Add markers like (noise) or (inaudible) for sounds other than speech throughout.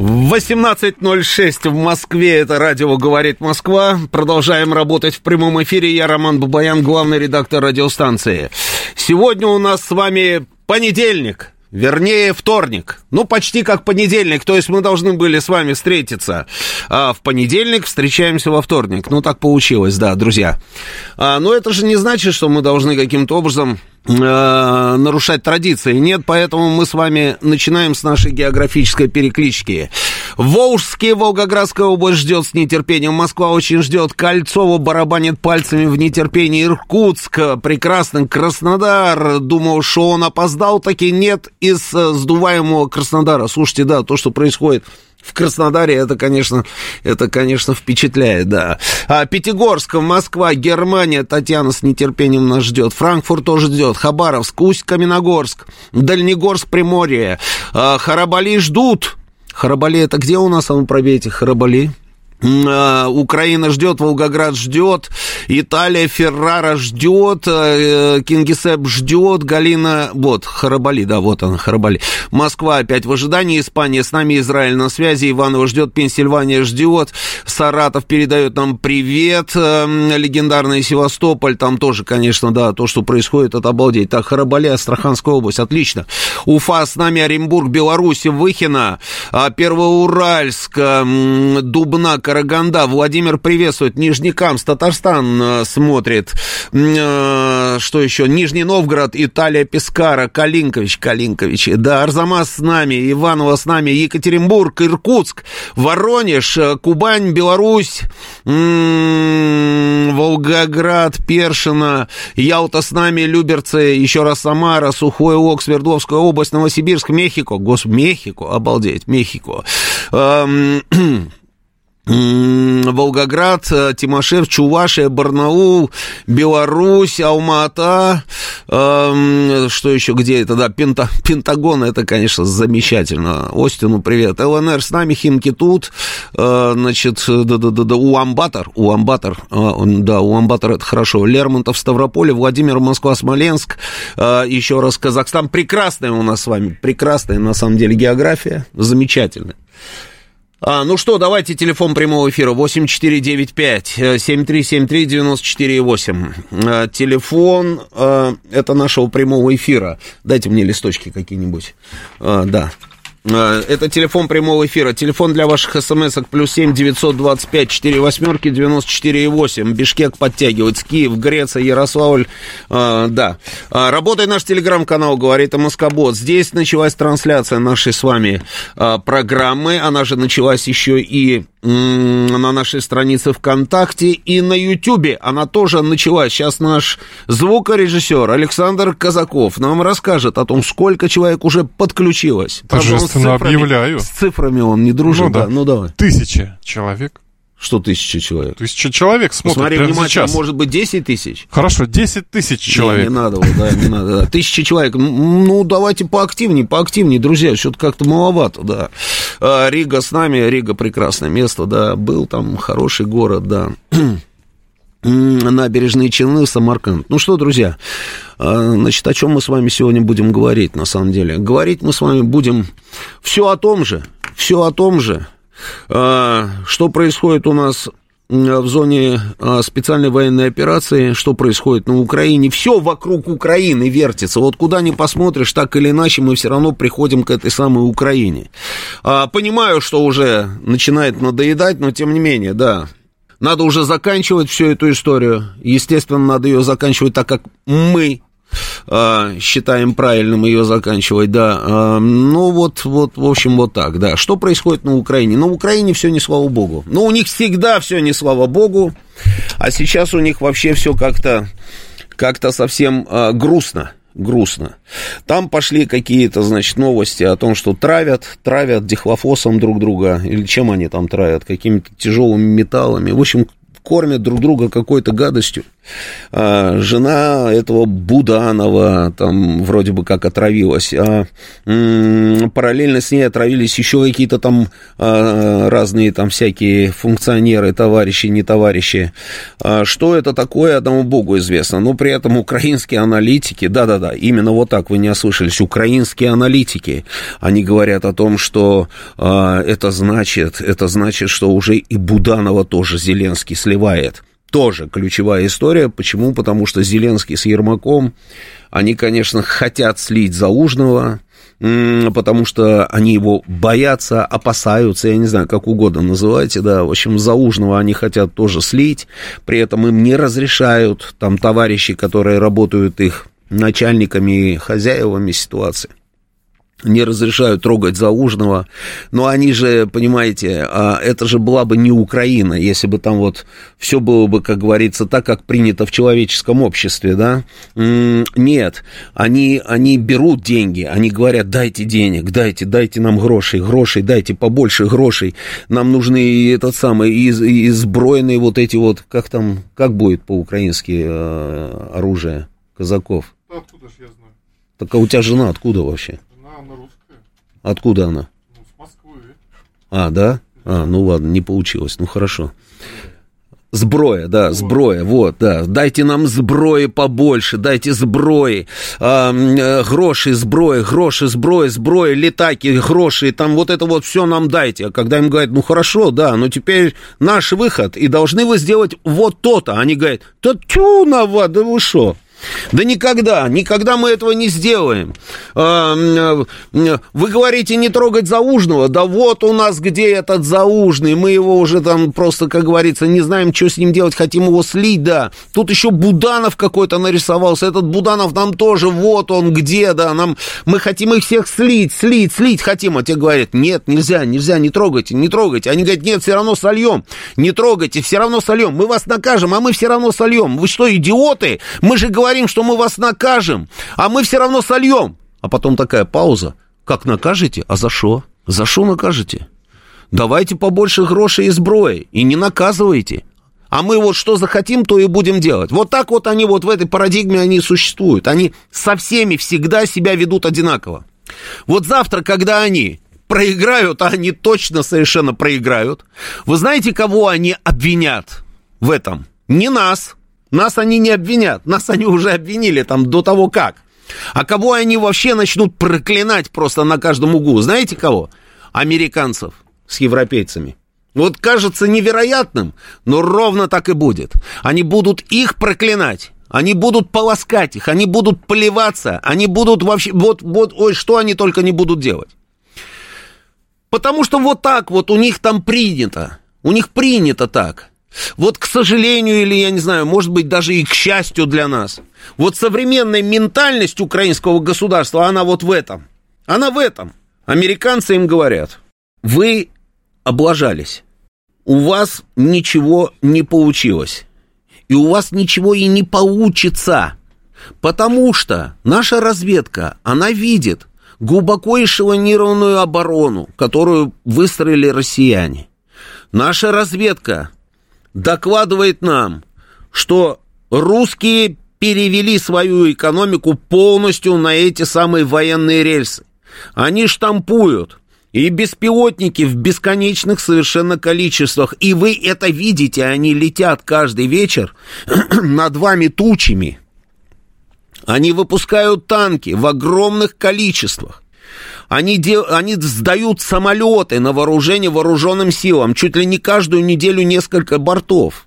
18.06 в Москве, это радио «Говорит Москва». Продолжаем работать в прямом эфире. Я Роман Бабаян, главный редактор радиостанции. Сегодня у нас с вами понедельник, Вернее, вторник. Ну, почти как понедельник. То есть мы должны были с вами встретиться а, в понедельник, встречаемся во вторник. Ну, так получилось, да, друзья. А, но это же не значит, что мы должны каким-то образом нарушать традиции. Нет, поэтому мы с вами начинаем с нашей географической переклички. Волжский, Волгоградская область ждет с нетерпением. Москва очень ждет. Кольцово барабанит пальцами в нетерпении. Иркутск, прекрасный Краснодар. Думал, что он опоздал, таки нет из э, сдуваемого Краснодара. Слушайте, да, то, что происходит в Краснодаре это, конечно, это, конечно, впечатляет, да. А, Пятигорск, Москва, Германия, Татьяна с нетерпением нас ждет. Франкфурт тоже ждет. Хабаровск, Усть-Каменогорск, Дальнегорск, Приморье. А, Харабали ждут. Харабали это где у нас? А ну, пробейте, Харабали. А, Украина ждет, Волгоград ждет, Италия, Феррара ждет, э, Кингисепп ждет, Галина, вот, Харабали, да, вот она, Харабали. Москва опять в ожидании, Испания с нами, Израиль на связи, Иванова ждет, Пенсильвания ждет, Саратов передает нам привет, эм, легендарный Севастополь, там тоже, конечно, да, то, что происходит, это обалдеть. Так, Харабали, Астраханская область, отлично. Уфа с нами, Оренбург, Беларусь, Выхина, Первоуральск, Дубна, Караганда. Владимир приветствует. Нижний Камс, Татарстан э, смотрит. Э, что еще? Нижний Новгород, Италия, Пескара, Калинкович, Калинкович. Да, Арзамас с нами, Иваново с нами, Екатеринбург, Иркутск, Воронеж, э, Кубань, Беларусь, Волгоград, Першина, Ялта с нами, Люберцы, еще раз Самара, Сухой Ок, Свердловская область, Новосибирск, Мехико. Господи, Мехико, обалдеть, Мехико. (clears throat) Эм, Волгоград, э, Тимошев, Чувашия, Барнаул, Беларусь, Алмата, э, что еще, где это, да, Пента, Пентагон, это, конечно, замечательно. Остину привет. ЛНР с нами, Химки тут, э, значит, да, да, да, да, Уамбатор, Уамбатор, э, да, Уамбатор, это хорошо. Лермонтов, Ставрополе, Владимир, Москва, Смоленск, э, еще раз Казахстан. Прекрасная у нас с вами, прекрасная, на самом деле, география, замечательная. А, ну что, давайте телефон прямого эфира 8495-7373-94-8. А, телефон а, это нашего прямого эфира. Дайте мне листочки какие-нибудь. А, да. А, это телефон прямого эфира. Телефон для ваших смс-ок плюс семь девятьсот двадцать пять четыре восьмерки девяносто четыре восемь. Бишкек подтягивается. Киев, Греция, Ярославль. А, да. А, работает наш телеграм-канал, говорит Москобот. Здесь началась трансляция нашей с вами а, программы. Она же началась еще и на нашей странице ВКонтакте и на Ютубе. Она тоже началась. Сейчас наш звукорежиссер Александр Казаков нам расскажет о том, сколько человек уже подключилось. Торжественно объявляю. С цифрами он не дружит. Ну, да. да. ну давай. Тысяча человек. Что тысяча человек? Тысяча человек смотрят Посмотри прямо внимательно, сейчас. может быть, 10 тысяч? Хорошо, 10 тысяч человек. Не, не надо, вот, да, не надо, да. Тысяча человек. Ну, давайте поактивнее, поактивнее, друзья, что-то как-то маловато, да. А, Рига с нами, Рига прекрасное место, да, был там хороший город, да. Набережные Челны, Самарканд. Ну что, друзья, а, значит, о чем мы с вами сегодня будем говорить, на самом деле? Говорить мы с вами будем все о том же, все о том же, а, что происходит у нас в зоне а, специальной военной операции, что происходит на Украине. Все вокруг Украины вертится. Вот куда ни посмотришь, так или иначе, мы все равно приходим к этой самой Украине. Понимаю, что уже начинает надоедать, но тем не менее, да. Надо уже заканчивать всю эту историю. Естественно, надо ее заканчивать так, как мы э, считаем правильным ее заканчивать, да. Э, ну, вот, вот, в общем, вот так, да. Что происходит на Украине? На Украине все не слава богу. Ну, у них всегда все не слава богу, а сейчас у них вообще все как-то как-то совсем э, грустно. Грустно. Там пошли какие-то, значит, новости о том, что травят, травят дихлофосом друг друга, или чем они там травят, какими-то тяжелыми металлами. В общем, кормят друг друга какой-то гадостью. А, жена этого Буданова там вроде бы как отравилась, а м- параллельно с ней отравились еще какие-то там а, разные там всякие функционеры, товарищи, не товарищи. А, что это такое, одному богу известно. Но при этом украинские аналитики, да-да-да, именно вот так вы не ослышались, украинские аналитики, они говорят о том, что а, это значит, это значит, что уже и Буданова тоже Зеленский сливает тоже ключевая история. Почему? Потому что Зеленский с Ермаком, они, конечно, хотят слить Заужного, потому что они его боятся, опасаются, я не знаю, как угодно называйте, да, в общем, Заужного они хотят тоже слить, при этом им не разрешают, там, товарищи, которые работают их начальниками и хозяевами ситуации не разрешают трогать Заужного, но они же, понимаете, а, это же была бы не Украина, если бы там вот все было бы, как говорится, так, как принято в человеческом обществе, да? Нет, они, они берут деньги, они говорят, дайте денег, дайте, дайте нам грошей, грошей, дайте побольше грошей, нам нужны этот самый, из, изброенные вот эти вот, как там, как будет по-украински э, оружие казаков? Откуда ж я знаю? Так а у тебя жена откуда вообще? Откуда она? Ну, с Москвы. А, да? А, ну ладно, не получилось. Ну хорошо. Сброя, да, сброя, вот, да. Дайте нам сброи побольше, дайте сброи, э, гроши, сброи, гроши, сброи, сброи, летаки, гроши, там вот это вот все нам дайте. А когда им говорят, ну хорошо, да, но теперь наш выход, и должны вы сделать вот то-то. Они говорят, да тю на да вы что? Да никогда, никогда мы этого не сделаем. А, вы говорите не трогать заужного, да вот у нас где этот заужный, мы его уже там просто, как говорится, не знаем, что с ним делать, хотим его слить, да. Тут еще Буданов какой-то нарисовался, этот Буданов нам тоже, вот он где, да, нам, мы хотим их всех слить, слить, слить хотим, а те говорят, нет, нельзя, нельзя, не трогайте, не трогайте. Они говорят, нет, все равно сольем, не трогайте, все равно сольем, мы вас накажем, а мы все равно сольем. Вы что, идиоты? Мы же говорим, говорим, что мы вас накажем, а мы все равно сольем. А потом такая пауза. Как накажете? А за что? За что накажете? Давайте побольше грошей и сброи, и не наказывайте. А мы вот что захотим, то и будем делать. Вот так вот они вот в этой парадигме они существуют. Они со всеми всегда себя ведут одинаково. Вот завтра, когда они проиграют, а они точно совершенно проиграют, вы знаете, кого они обвинят в этом? Не нас, нас они не обвинят, нас они уже обвинили там до того как. А кого они вообще начнут проклинать просто на каждом углу? Знаете кого? Американцев с европейцами. Вот кажется невероятным, но ровно так и будет. Они будут их проклинать. Они будут полоскать их, они будут плеваться, они будут вообще, вот, вот, ой, что они только не будут делать. Потому что вот так вот у них там принято. У них принято так. Вот, к сожалению, или, я не знаю, может быть, даже и к счастью для нас, вот современная ментальность украинского государства, она вот в этом. Она в этом. Американцы им говорят, вы облажались, у вас ничего не получилось, и у вас ничего и не получится, потому что наша разведка, она видит глубоко эшелонированную оборону, которую выстроили россияне. Наша разведка докладывает нам, что русские перевели свою экономику полностью на эти самые военные рельсы. Они штампуют и беспилотники в бесконечных совершенно количествах. И вы это видите, они летят каждый вечер (clears throat) над вами тучами. Они выпускают танки в огромных количествах. Они, дел, они сдают самолеты на вооружение вооруженным силам, чуть ли не каждую неделю несколько бортов.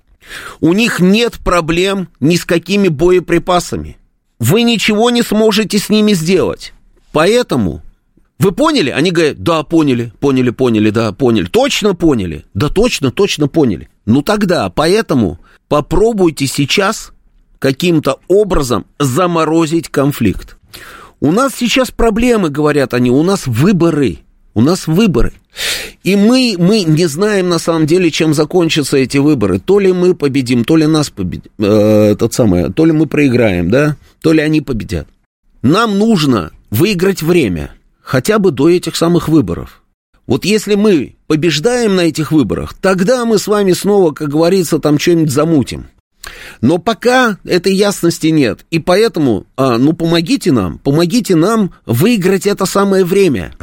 У них нет проблем ни с какими боеприпасами. Вы ничего не сможете с ними сделать. Поэтому вы поняли? Они говорят, да, поняли, поняли, поняли, да, поняли. Точно поняли? Да, точно, точно поняли. Ну тогда, поэтому попробуйте сейчас каким-то образом заморозить конфликт. У нас сейчас проблемы, говорят они, у нас выборы. У нас выборы. И мы, мы не знаем на самом деле, чем закончатся эти выборы. То ли мы победим, то ли нас победим, э, тот самый, то ли мы проиграем, да, то ли они победят. нам нужно выиграть время, хотя бы до этих самых выборов. Вот если мы побеждаем на этих выборах, тогда мы с вами снова, как говорится, там что-нибудь замутим. Но пока этой ясности нет. И поэтому, а, ну, помогите нам, помогите нам выиграть это самое время.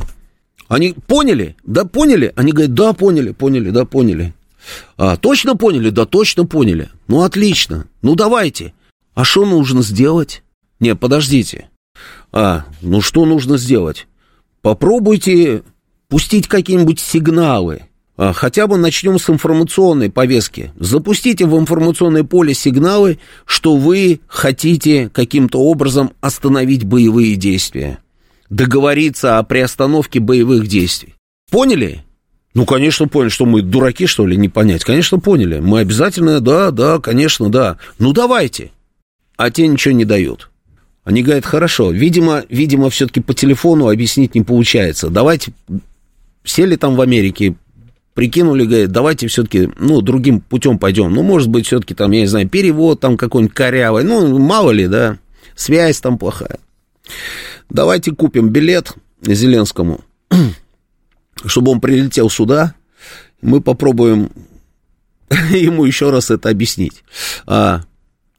Они поняли? Да, поняли? Они говорят, да, поняли, поняли, да, поняли. А, точно поняли? Да, точно поняли. Ну, отлично. Ну, давайте. А что нужно сделать? Не, подождите. А, ну, что нужно сделать? Попробуйте пустить какие-нибудь сигналы. А, хотя бы начнем с информационной повестки. Запустите в информационное поле сигналы, что вы хотите каким-то образом остановить боевые действия. Договориться о приостановке боевых действий. Поняли? Ну, конечно, поняли, что мы дураки, что ли, не понять. Конечно, поняли. Мы обязательно, да, да, конечно, да. Ну, давайте. А те ничего не дают. Они говорят, хорошо, видимо, видимо, все-таки по телефону объяснить не получается. Давайте сели там в Америке, прикинули, говорят, давайте все-таки, ну, другим путем пойдем. Ну, может быть, все-таки там, я не знаю, перевод там какой-нибудь корявый. Ну, мало ли, да, связь там плохая. Давайте купим билет Зеленскому, (clears throat) чтобы он прилетел сюда. Мы попробуем (laughs) ему еще раз это объяснить. А,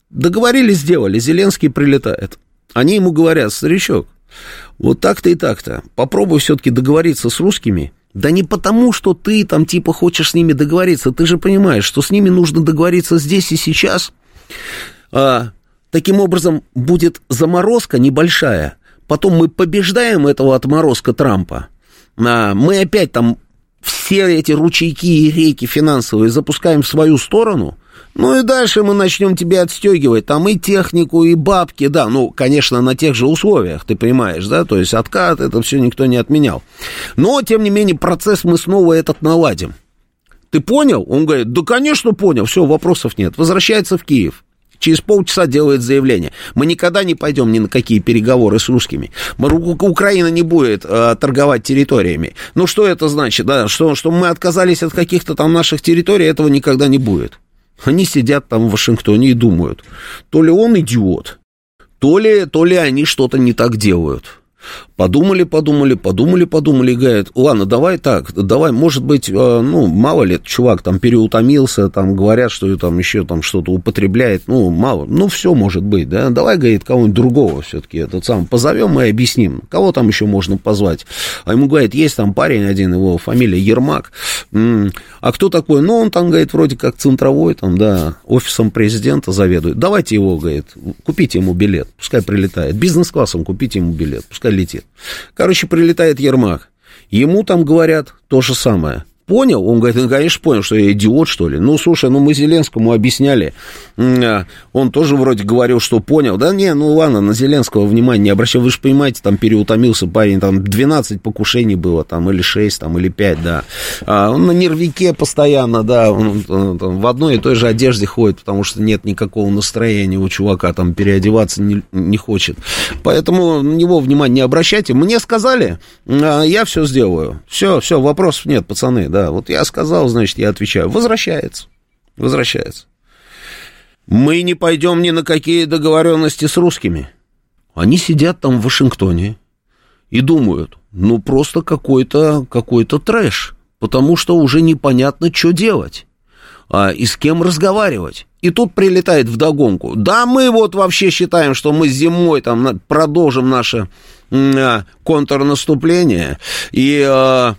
договорились, сделали, Зеленский прилетает. Они ему говорят, старичок, вот так-то и так-то. Попробуй все-таки договориться с русскими. Да не потому, что ты там типа хочешь с ними договориться. Ты же понимаешь, что с ними нужно договориться здесь и сейчас. А, таким образом, будет заморозка небольшая. Потом мы побеждаем этого отморозка Трампа. А, мы опять там все эти ручейки и реки финансовые запускаем в свою сторону – ну и дальше мы начнем тебе отстегивать там и технику, и бабки, да, ну, конечно, на тех же условиях, ты понимаешь, да, то есть откат, это все никто не отменял. Но, тем не менее, процесс мы снова этот наладим. Ты понял? Он говорит, да, конечно, понял, все, вопросов нет. Возвращается в Киев. Через полчаса делает заявление. Мы никогда не пойдем ни на какие переговоры с русскими. Украина не будет э, торговать территориями. Ну, что это значит? Да? Что, что мы отказались от каких-то там наших территорий, этого никогда не будет. Они сидят там в Вашингтоне и думают, то ли он идиот, то ли, то ли они что-то не так делают. Подумали, подумали, подумали, подумали, и говорят, ладно, давай так, давай, может быть, э, ну, мало ли, чувак там переутомился, там говорят, что там еще там что-то употребляет, ну, мало, ну, все может быть, да, давай, говорит, кого-нибудь другого все-таки этот сам позовем и объясним, кого там еще можно позвать. А ему говорит, есть там парень один, его фамилия Ермак, а кто такой? Ну, он там, говорит, вроде как центровой, там, да, офисом президента заведует, давайте его, говорит, купите ему билет, пускай прилетает, бизнес-классом купите ему билет, пускай летит. Короче, прилетает Ермак. Ему там говорят то же самое. Понял? Он говорит, ну, конечно, понял, что я идиот, что ли. Ну, слушай, ну, мы Зеленскому объясняли. А, он тоже вроде говорил, что понял. Да не, ну, ладно, на Зеленского внимания не обращал. Вы же понимаете, там переутомился парень, там 12 покушений было, там, или 6, там, или 5, да. А он на нервике постоянно, да, он, он, он в одной и той же одежде ходит, потому что нет никакого настроения у чувака, там, переодеваться не, не хочет. Поэтому на него внимания не обращайте. Мне сказали, а, я все сделаю. Все, все, вопросов нет, пацаны, да, вот я сказал, значит, я отвечаю. Возвращается. Возвращается. Мы не пойдем ни на какие договоренности с русскими. Они сидят там в Вашингтоне и думают, ну просто какой-то какой трэш, потому что уже непонятно, что делать а, и с кем разговаривать. И тут прилетает вдогонку. Да, мы вот вообще считаем, что мы зимой там продолжим наше а, контрнаступление, и а,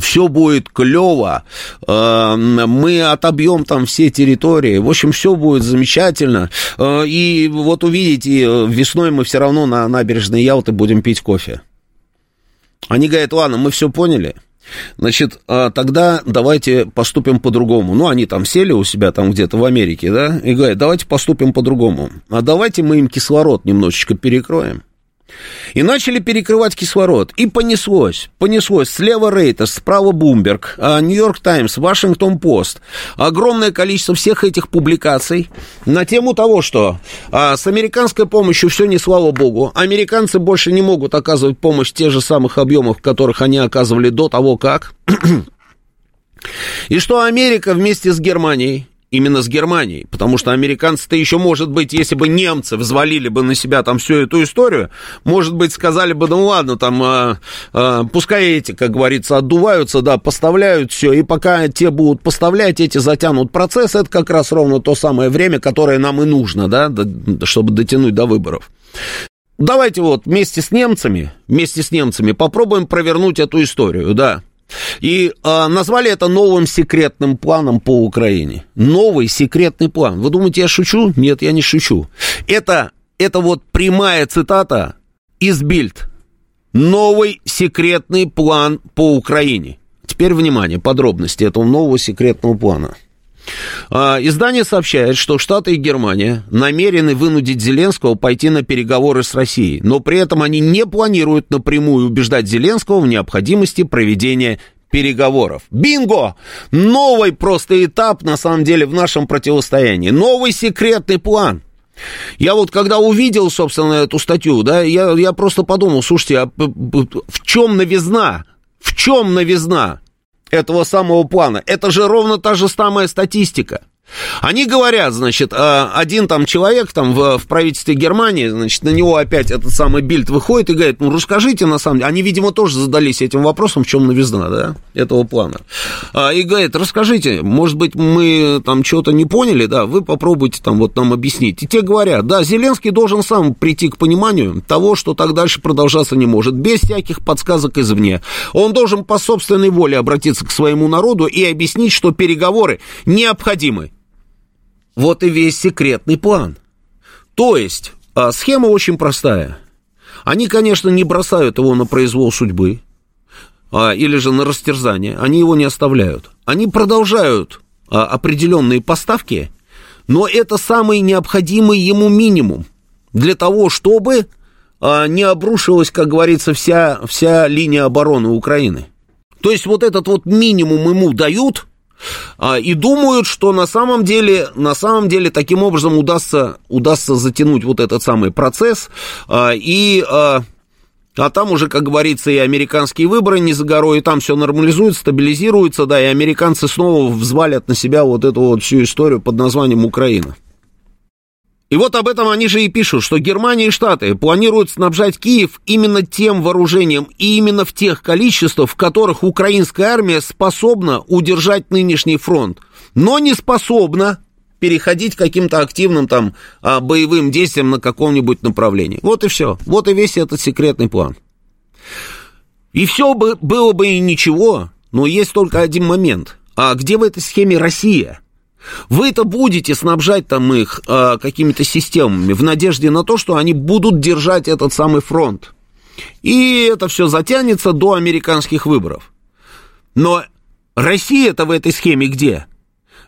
все будет клево, э, мы отобьем там все территории, в общем, все будет замечательно, э, и вот увидите, э, весной мы все равно на набережной Ялты будем пить кофе. Они говорят, ладно, мы все поняли, Значит, тогда давайте поступим по-другому. Ну, они там сели у себя там где-то в Америке, да, и говорят, давайте поступим по-другому. А давайте мы им кислород немножечко перекроем. И начали перекрывать кислород. И понеслось, понеслось. Слева Рейтерс, справа Бумберг, Нью-Йорк Таймс, Вашингтон Пост. Огромное количество всех этих публикаций на тему того, что а, с американской помощью все не слава богу. Американцы больше не могут оказывать помощь в тех же самых объемах, которых они оказывали до того, как. (clears throat) И что Америка вместе с Германией именно с Германией, потому что американцы-то еще, может быть, если бы немцы взвалили бы на себя там всю эту историю, может быть, сказали бы, ну ладно, там, э, э, пускай эти, как говорится, отдуваются, да, поставляют все, и пока те будут поставлять, эти затянут процесс, это как раз ровно то самое время, которое нам и нужно, да, чтобы дотянуть до выборов. Давайте вот вместе с немцами, вместе с немцами попробуем провернуть эту историю, да. И а, назвали это новым секретным планом по Украине. Новый секретный план. Вы думаете, я шучу? Нет, я не шучу. Это, это вот прямая цитата из Бильд. Новый секретный план по Украине. Теперь внимание, подробности этого нового секретного плана. А, издание сообщает, что Штаты и Германия намерены вынудить Зеленского пойти на переговоры с Россией, но при этом они не планируют напрямую убеждать Зеленского в необходимости проведения переговоров. Бинго! Новый просто этап, на самом деле, в нашем противостоянии. Новый секретный план. Я вот когда увидел, собственно, эту статью, да, я, я просто подумал, слушайте, а в чем новизна? В чем новизна? Этого самого плана. Это же ровно та же самая статистика. Они говорят, значит, а, один там человек там в, в правительстве Германии, значит, на него опять этот самый Бильд выходит и говорит, ну, расскажите, на самом деле, они, видимо, тоже задались этим вопросом, в чем новизна, да, этого плана. А, и говорит, расскажите, может быть, мы там что-то не поняли, да, вы попробуйте там вот нам объяснить. И те говорят, да, Зеленский должен сам прийти к пониманию того, что так дальше продолжаться не может, без всяких подсказок извне. Он должен по собственной воле обратиться к своему народу и объяснить, что переговоры необходимы. Вот и весь секретный план. То есть, а, схема очень простая. Они, конечно, не бросают его на произвол судьбы а, или же на растерзание. Они его не оставляют. Они продолжают а, определенные поставки, но это самый необходимый ему минимум для того, чтобы а, не обрушилась, как говорится, вся, вся линия обороны Украины. То есть вот этот вот минимум ему дают – и думают, что на самом деле, на самом деле таким образом удастся, удастся затянуть вот этот самый процесс, а, и а, а там уже, как говорится, и американские выборы не за горой, и там все нормализуется, стабилизируется, да, и американцы снова взвалят на себя вот эту вот всю историю под названием Украина. И вот об этом они же и пишут, что Германия и Штаты планируют снабжать Киев именно тем вооружением и именно в тех количествах, в которых украинская армия способна удержать нынешний фронт, но не способна переходить каким-то активным там а, боевым действиям на каком-нибудь направлении. Вот и все. Вот и весь этот секретный план. И все бы, было бы и ничего, но есть только один момент. А где в этой схеме Россия? Вы-то будете снабжать там их э, какими-то системами в надежде на то, что они будут держать этот самый фронт. И это все затянется до американских выборов. Но Россия-то в этой схеме где?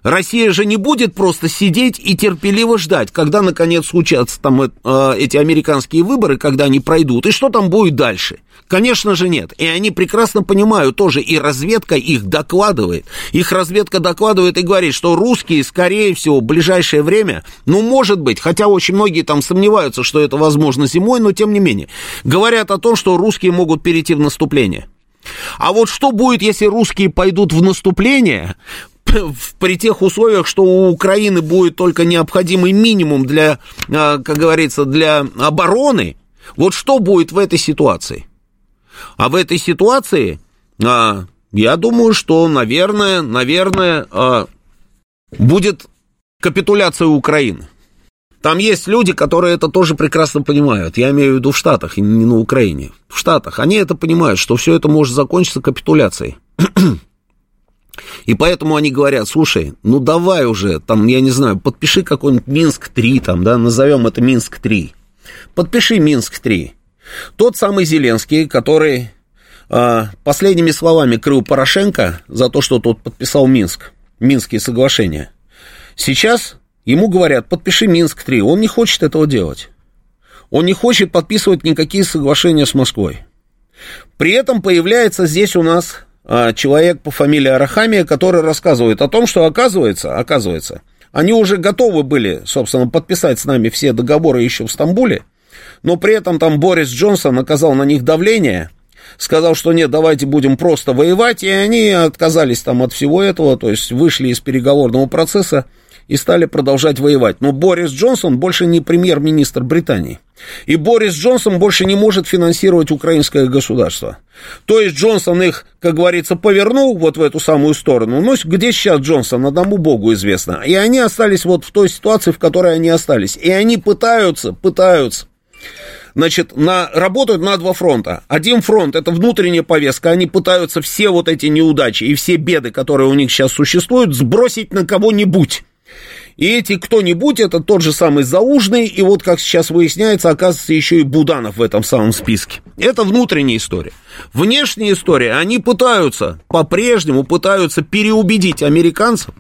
Россия же не будет просто сидеть и терпеливо ждать, когда наконец случатся там э, эти американские выборы, когда они пройдут, и что там будет дальше. Конечно же нет. И они прекрасно понимают тоже, и разведка их докладывает. Их разведка докладывает и говорит, что русские, скорее всего, в ближайшее время, ну, может быть, хотя очень многие там сомневаются, что это возможно зимой, но тем не менее, говорят о том, что русские могут перейти в наступление. А вот что будет, если русские пойдут в наступление, при тех условиях, что у Украины будет только необходимый минимум для, а, как говорится, для обороны, вот что будет в этой ситуации? А в этой ситуации, а, я думаю, что, наверное, наверное, а, будет капитуляция Украины. Там есть люди, которые это тоже прекрасно понимают. Я имею в виду в Штатах, не на Украине. В Штатах. Они это понимают, что все это может закончиться капитуляцией. (clears throat) И поэтому они говорят, слушай, ну давай уже, там, я не знаю, подпиши какой-нибудь Минск-3, там, да, назовем это Минск-3. Подпиши Минск-3. Тот самый Зеленский, который э, последними словами крыл Порошенко за то, что тот подписал Минск, Минские соглашения. Сейчас ему говорят, подпиши Минск-3. Он не хочет этого делать. Он не хочет подписывать никакие соглашения с Москвой. При этом появляется здесь у нас человек по фамилии Арахамия, который рассказывает о том, что оказывается, оказывается, они уже готовы были, собственно, подписать с нами все договоры еще в Стамбуле, но при этом там Борис Джонсон оказал на них давление, сказал, что нет, давайте будем просто воевать, и они отказались там от всего этого, то есть вышли из переговорного процесса и стали продолжать воевать. Но Борис Джонсон больше не премьер-министр Британии. И Борис Джонсон больше не может финансировать украинское государство. То есть Джонсон их, как говорится, повернул вот в эту самую сторону. Но где сейчас Джонсон, одному богу известно. И они остались вот в той ситуации, в которой они остались. И они пытаются, пытаются значит, на, работают на два фронта. Один фронт – это внутренняя повестка, они пытаются все вот эти неудачи и все беды, которые у них сейчас существуют, сбросить на кого-нибудь. И эти кто-нибудь, это тот же самый Заужный, и вот, как сейчас выясняется, оказывается, еще и Буданов в этом самом списке. Это внутренняя история. Внешняя история, они пытаются, по-прежнему пытаются переубедить американцев,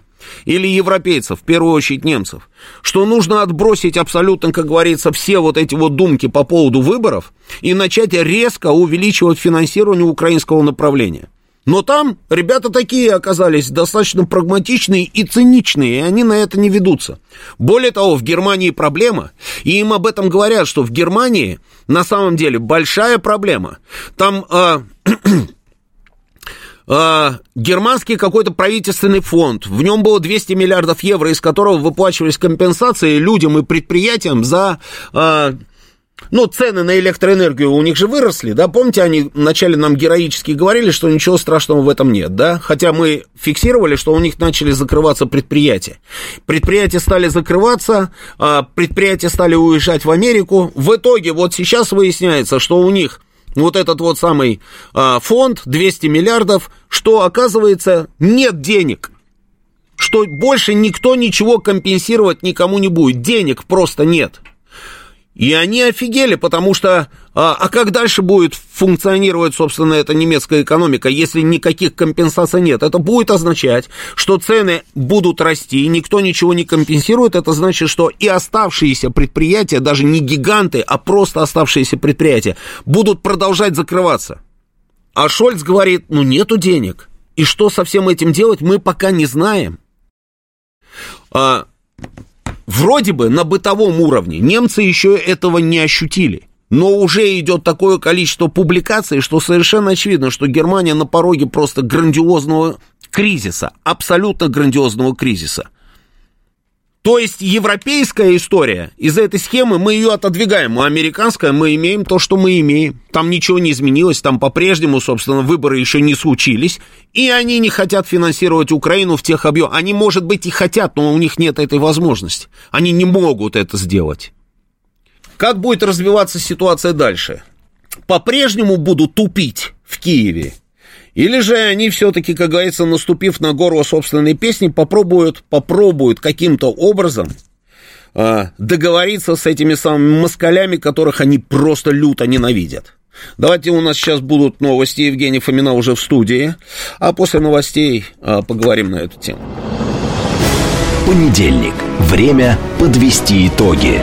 или европейцев, в первую очередь немцев, что нужно отбросить абсолютно, как говорится, все вот эти вот думки по поводу выборов и начать резко увеличивать финансирование украинского направления. Но там ребята такие оказались достаточно прагматичные и циничные, и они на это не ведутся. Более того, в Германии проблема, и им об этом говорят, что в Германии на самом деле большая проблема. Там... А, (clears throat) а, германский какой-то правительственный фонд. В нем было 200 миллиардов евро, из которого выплачивались компенсации людям и предприятиям за а, ну, цены на электроэнергию у них же выросли, да, помните, они вначале нам героически говорили, что ничего страшного в этом нет, да, хотя мы фиксировали, что у них начали закрываться предприятия. Предприятия стали закрываться, а, предприятия стали уезжать в Америку, в итоге вот сейчас выясняется, что у них вот этот вот самый а, фонд, 200 миллиардов, что, оказывается, нет денег, что больше никто ничего компенсировать никому не будет, денег просто нет. И они офигели, потому что, а, а как дальше будет функционировать, собственно, эта немецкая экономика, если никаких компенсаций нет? Это будет означать, что цены будут расти, никто ничего не компенсирует, это значит, что и оставшиеся предприятия, даже не гиганты, а просто оставшиеся предприятия, будут продолжать закрываться. А Шольц говорит, ну нету денег. И что со всем этим делать, мы пока не знаем. А, Вроде бы на бытовом уровне немцы еще этого не ощутили. Но уже идет такое количество публикаций, что совершенно очевидно, что Германия на пороге просто грандиозного кризиса, абсолютно грандиозного кризиса. То есть европейская история, из этой схемы мы ее отодвигаем, а американская мы имеем то, что мы имеем. Там ничего не изменилось, там по-прежнему, собственно, выборы еще не случились, и они не хотят финансировать Украину в тех объемах. Они, может быть, и хотят, но у них нет этой возможности. Они не могут это сделать. Как будет развиваться ситуация дальше? По-прежнему будут тупить в Киеве или же они все-таки, как говорится, наступив на горло собственной песни, попробуют, попробуют каким-то образом э, договориться с этими самыми москалями, которых они просто люто ненавидят. Давайте у нас сейчас будут новости. Евгений Фомина уже в студии. А после новостей э, поговорим на эту тему. Понедельник. Время подвести итоги.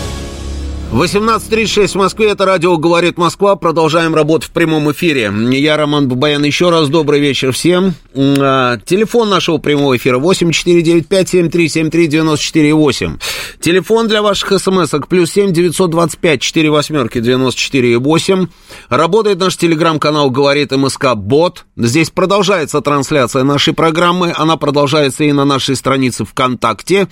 18.36 в Москве, это радио «Говорит Москва». Продолжаем работу в прямом эфире. Я Роман Бабаян. Еще раз добрый вечер всем. А, телефон нашего прямого эфира 8495-7373-94-8. Телефон для ваших смс-ок плюс 7 925 4 восьмерки 94 8. Работает наш телеграм-канал «Говорит МСК Бот». Здесь продолжается трансляция нашей программы. Она продолжается и на нашей странице ВКонтакте.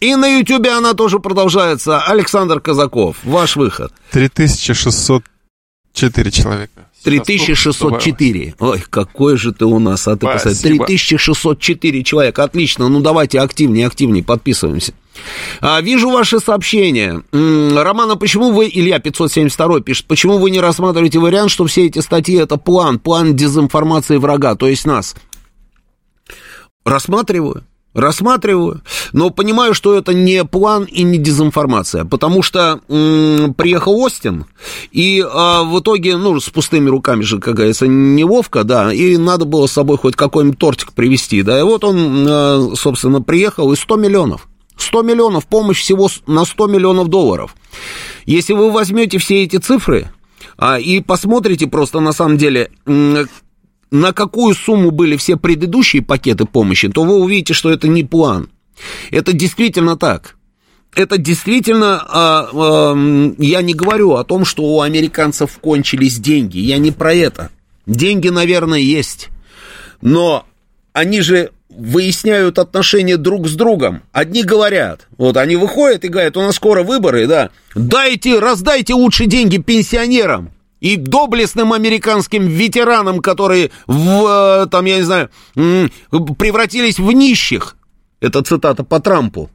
И на Ютубе она тоже продолжается. Александр Казаков, ваш выход. 3604 человека. 3604. Ой, какой же ты у нас, а ты посмотри. 3604 человека, отлично. Ну, давайте активнее, активнее подписываемся. А, вижу ваши сообщения. Романа, почему вы, Илья 572 пишет, почему вы не рассматриваете вариант, что все эти статьи это план, план дезинформации врага, то есть нас? Рассматриваю. Рассматриваю, но понимаю, что это не план и не дезинформация, потому что м- приехал Остин, и а, в итоге, ну, с пустыми руками же, как говорится, неловко, да, и надо было с собой хоть какой-нибудь тортик привезти, да, и вот он, а, собственно, приехал, и 100 миллионов. 100 миллионов, помощь всего на 100 миллионов долларов. Если вы возьмете все эти цифры а, и посмотрите просто на самом деле, на какую сумму были все предыдущие пакеты помощи, то вы увидите, что это не план. Это действительно так. Это действительно, а, а, я не говорю о том, что у американцев кончились деньги. Я не про это. Деньги, наверное, есть. Но они же выясняют отношения друг с другом. Одни говорят, вот они выходят и говорят, у нас скоро выборы, да, дайте, раздайте лучше деньги пенсионерам и доблестным американским ветеранам, которые в, э, там, я не знаю, превратились в нищих. Это цитата по Трампу.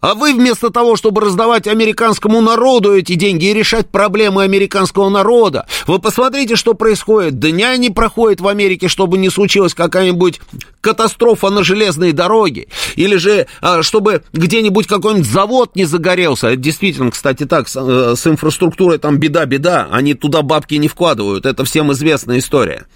А вы вместо того, чтобы раздавать американскому народу эти деньги и решать проблемы американского народа, вы посмотрите, что происходит. Дня не проходит в Америке, чтобы не случилась какая-нибудь катастрофа на железной дороге. Или же, а, чтобы где-нибудь какой-нибудь завод не загорелся. Это действительно, кстати, так, с, э, с инфраструктурой там беда-беда. Они туда бабки не вкладывают. Это всем известная история.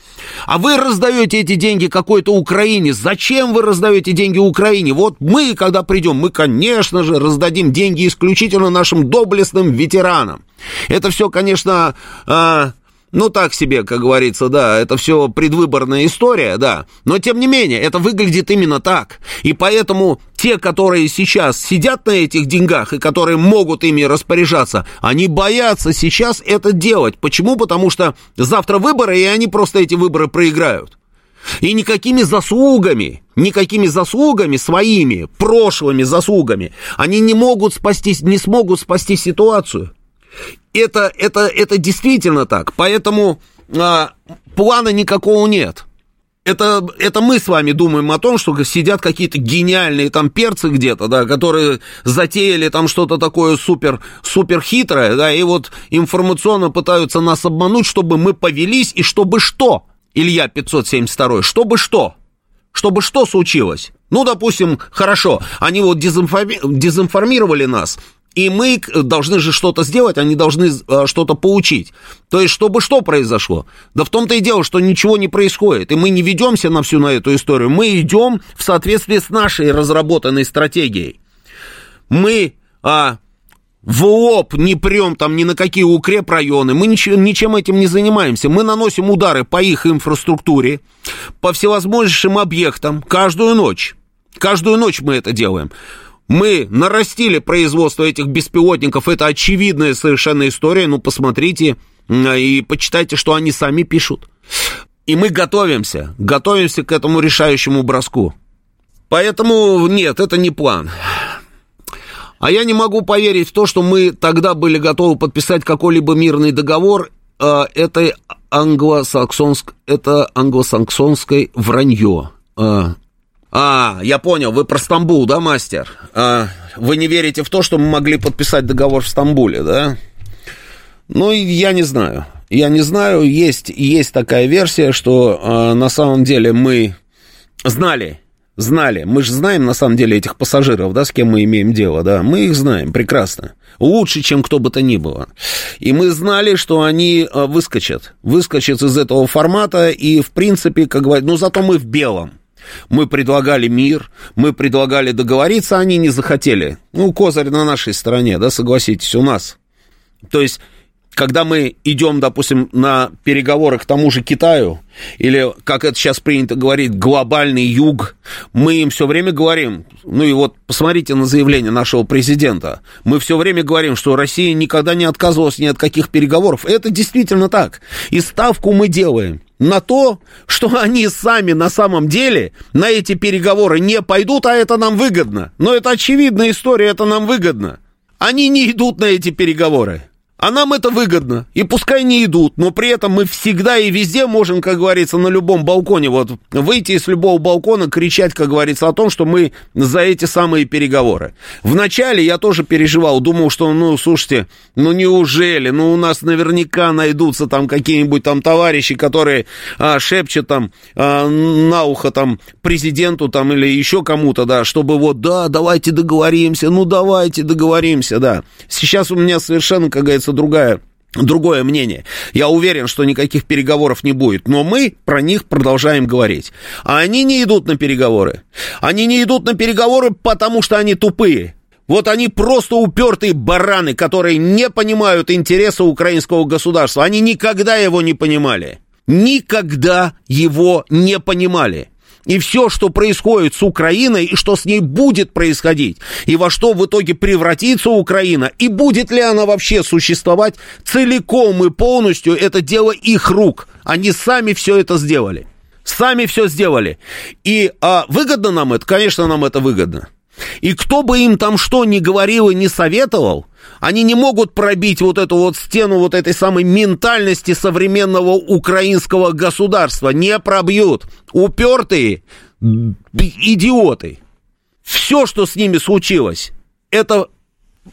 А вы раздаете эти деньги какой-то Украине. Зачем вы раздаете деньги Украине? Вот мы, когда придем, мы, конечно, конечно же, раздадим деньги исключительно нашим доблестным ветеранам. Это все, конечно, э, ну так себе, как говорится, да, это все предвыборная история, да. Но тем не менее, это выглядит именно так. И поэтому те, которые сейчас сидят на этих деньгах и которые могут ими распоряжаться, они боятся сейчас это делать. Почему? Потому что завтра выборы, и они просто эти выборы проиграют. И никакими заслугами, никакими заслугами своими, прошлыми заслугами, они не могут спасти, не смогут спасти ситуацию. Это, это, это действительно так. Поэтому а, плана никакого нет. Это, это мы с вами думаем о том, что сидят какие-то гениальные там перцы где-то, да, которые затеяли там что-то такое супер, супер хитрое, да, и вот информационно пытаются нас обмануть, чтобы мы повелись, и чтобы что? Илья 572, чтобы что? Чтобы что случилось? Ну, допустим, хорошо, они вот дезинформи... дезинформировали нас, и мы должны же что-то сделать, они должны э, что-то получить. То есть, чтобы что произошло? Да в том-то и дело, что ничего не происходит, и мы не ведемся на всю на эту историю, мы идем в соответствии с нашей разработанной стратегией. Мы а, в лоб не прем там ни на какие укрепрайоны, мы ничем, ничем этим не занимаемся. Мы наносим удары по их инфраструктуре, по всевозможным объектам каждую ночь. Каждую ночь мы это делаем. Мы нарастили производство этих беспилотников, это очевидная совершенно история, ну посмотрите и почитайте, что они сами пишут. И мы готовимся, готовимся к этому решающему броску. Поэтому нет, это не план. А я не могу поверить в то, что мы тогда были готовы подписать какой-либо мирный договор. А, это, англосаксонск, это англосаксонское вранье. А, а, я понял, вы про Стамбул, да, мастер? А, вы не верите в то, что мы могли подписать договор в Стамбуле, да? Ну, я не знаю. Я не знаю, есть, есть такая версия, что э, на самом деле мы знали знали. Мы же знаем, на самом деле, этих пассажиров, да, с кем мы имеем дело, да. Мы их знаем прекрасно. Лучше, чем кто бы то ни было. И мы знали, что они э, выскочат. Выскочат из этого формата. И, в принципе, как говорят, ну, зато мы в белом. Мы предлагали мир, мы предлагали договориться, они не захотели. Ну, козырь на нашей стороне, да, согласитесь, у нас. То есть когда мы идем, допустим, на переговоры к тому же Китаю, или, как это сейчас принято говорить, глобальный юг, мы им все время говорим, ну и вот посмотрите на заявление нашего президента, мы все время говорим, что Россия никогда не отказывалась ни от каких переговоров. Это действительно так. И ставку мы делаем на то, что они сами на самом деле на эти переговоры не пойдут, а это нам выгодно. Но это очевидная история, это нам выгодно. Они не идут на эти переговоры. А нам это выгодно. И пускай не идут, но при этом мы всегда и везде можем, как говорится, на любом балконе, вот выйти из любого балкона, кричать, как говорится, о том, что мы за эти самые переговоры. Вначале я тоже переживал, думал, что, ну, слушайте, ну неужели, ну у нас наверняка найдутся там какие-нибудь там товарищи, которые а, шепчут там а, на ухо там президенту там или еще кому-то, да, чтобы вот, да, давайте договоримся, ну давайте договоримся, да. Сейчас у меня совершенно, как говорится, другая другое мнение. Я уверен, что никаких переговоров не будет, но мы про них продолжаем говорить. А они не идут на переговоры. Они не идут на переговоры, потому что они тупые. Вот они просто упертые бараны, которые не понимают интереса украинского государства. Они никогда его не понимали. Никогда его не понимали. И все, что происходит с Украиной, и что с ней будет происходить, и во что в итоге превратится Украина, и будет ли она вообще существовать целиком и полностью, это дело их рук. Они сами все это сделали. Сами все сделали. И а, выгодно нам это? Конечно, нам это выгодно. И кто бы им там что ни говорил и не советовал, они не могут пробить вот эту вот стену вот этой самой ментальности современного украинского государства. Не пробьют. Упертые идиоты. Все, что с ними случилось, это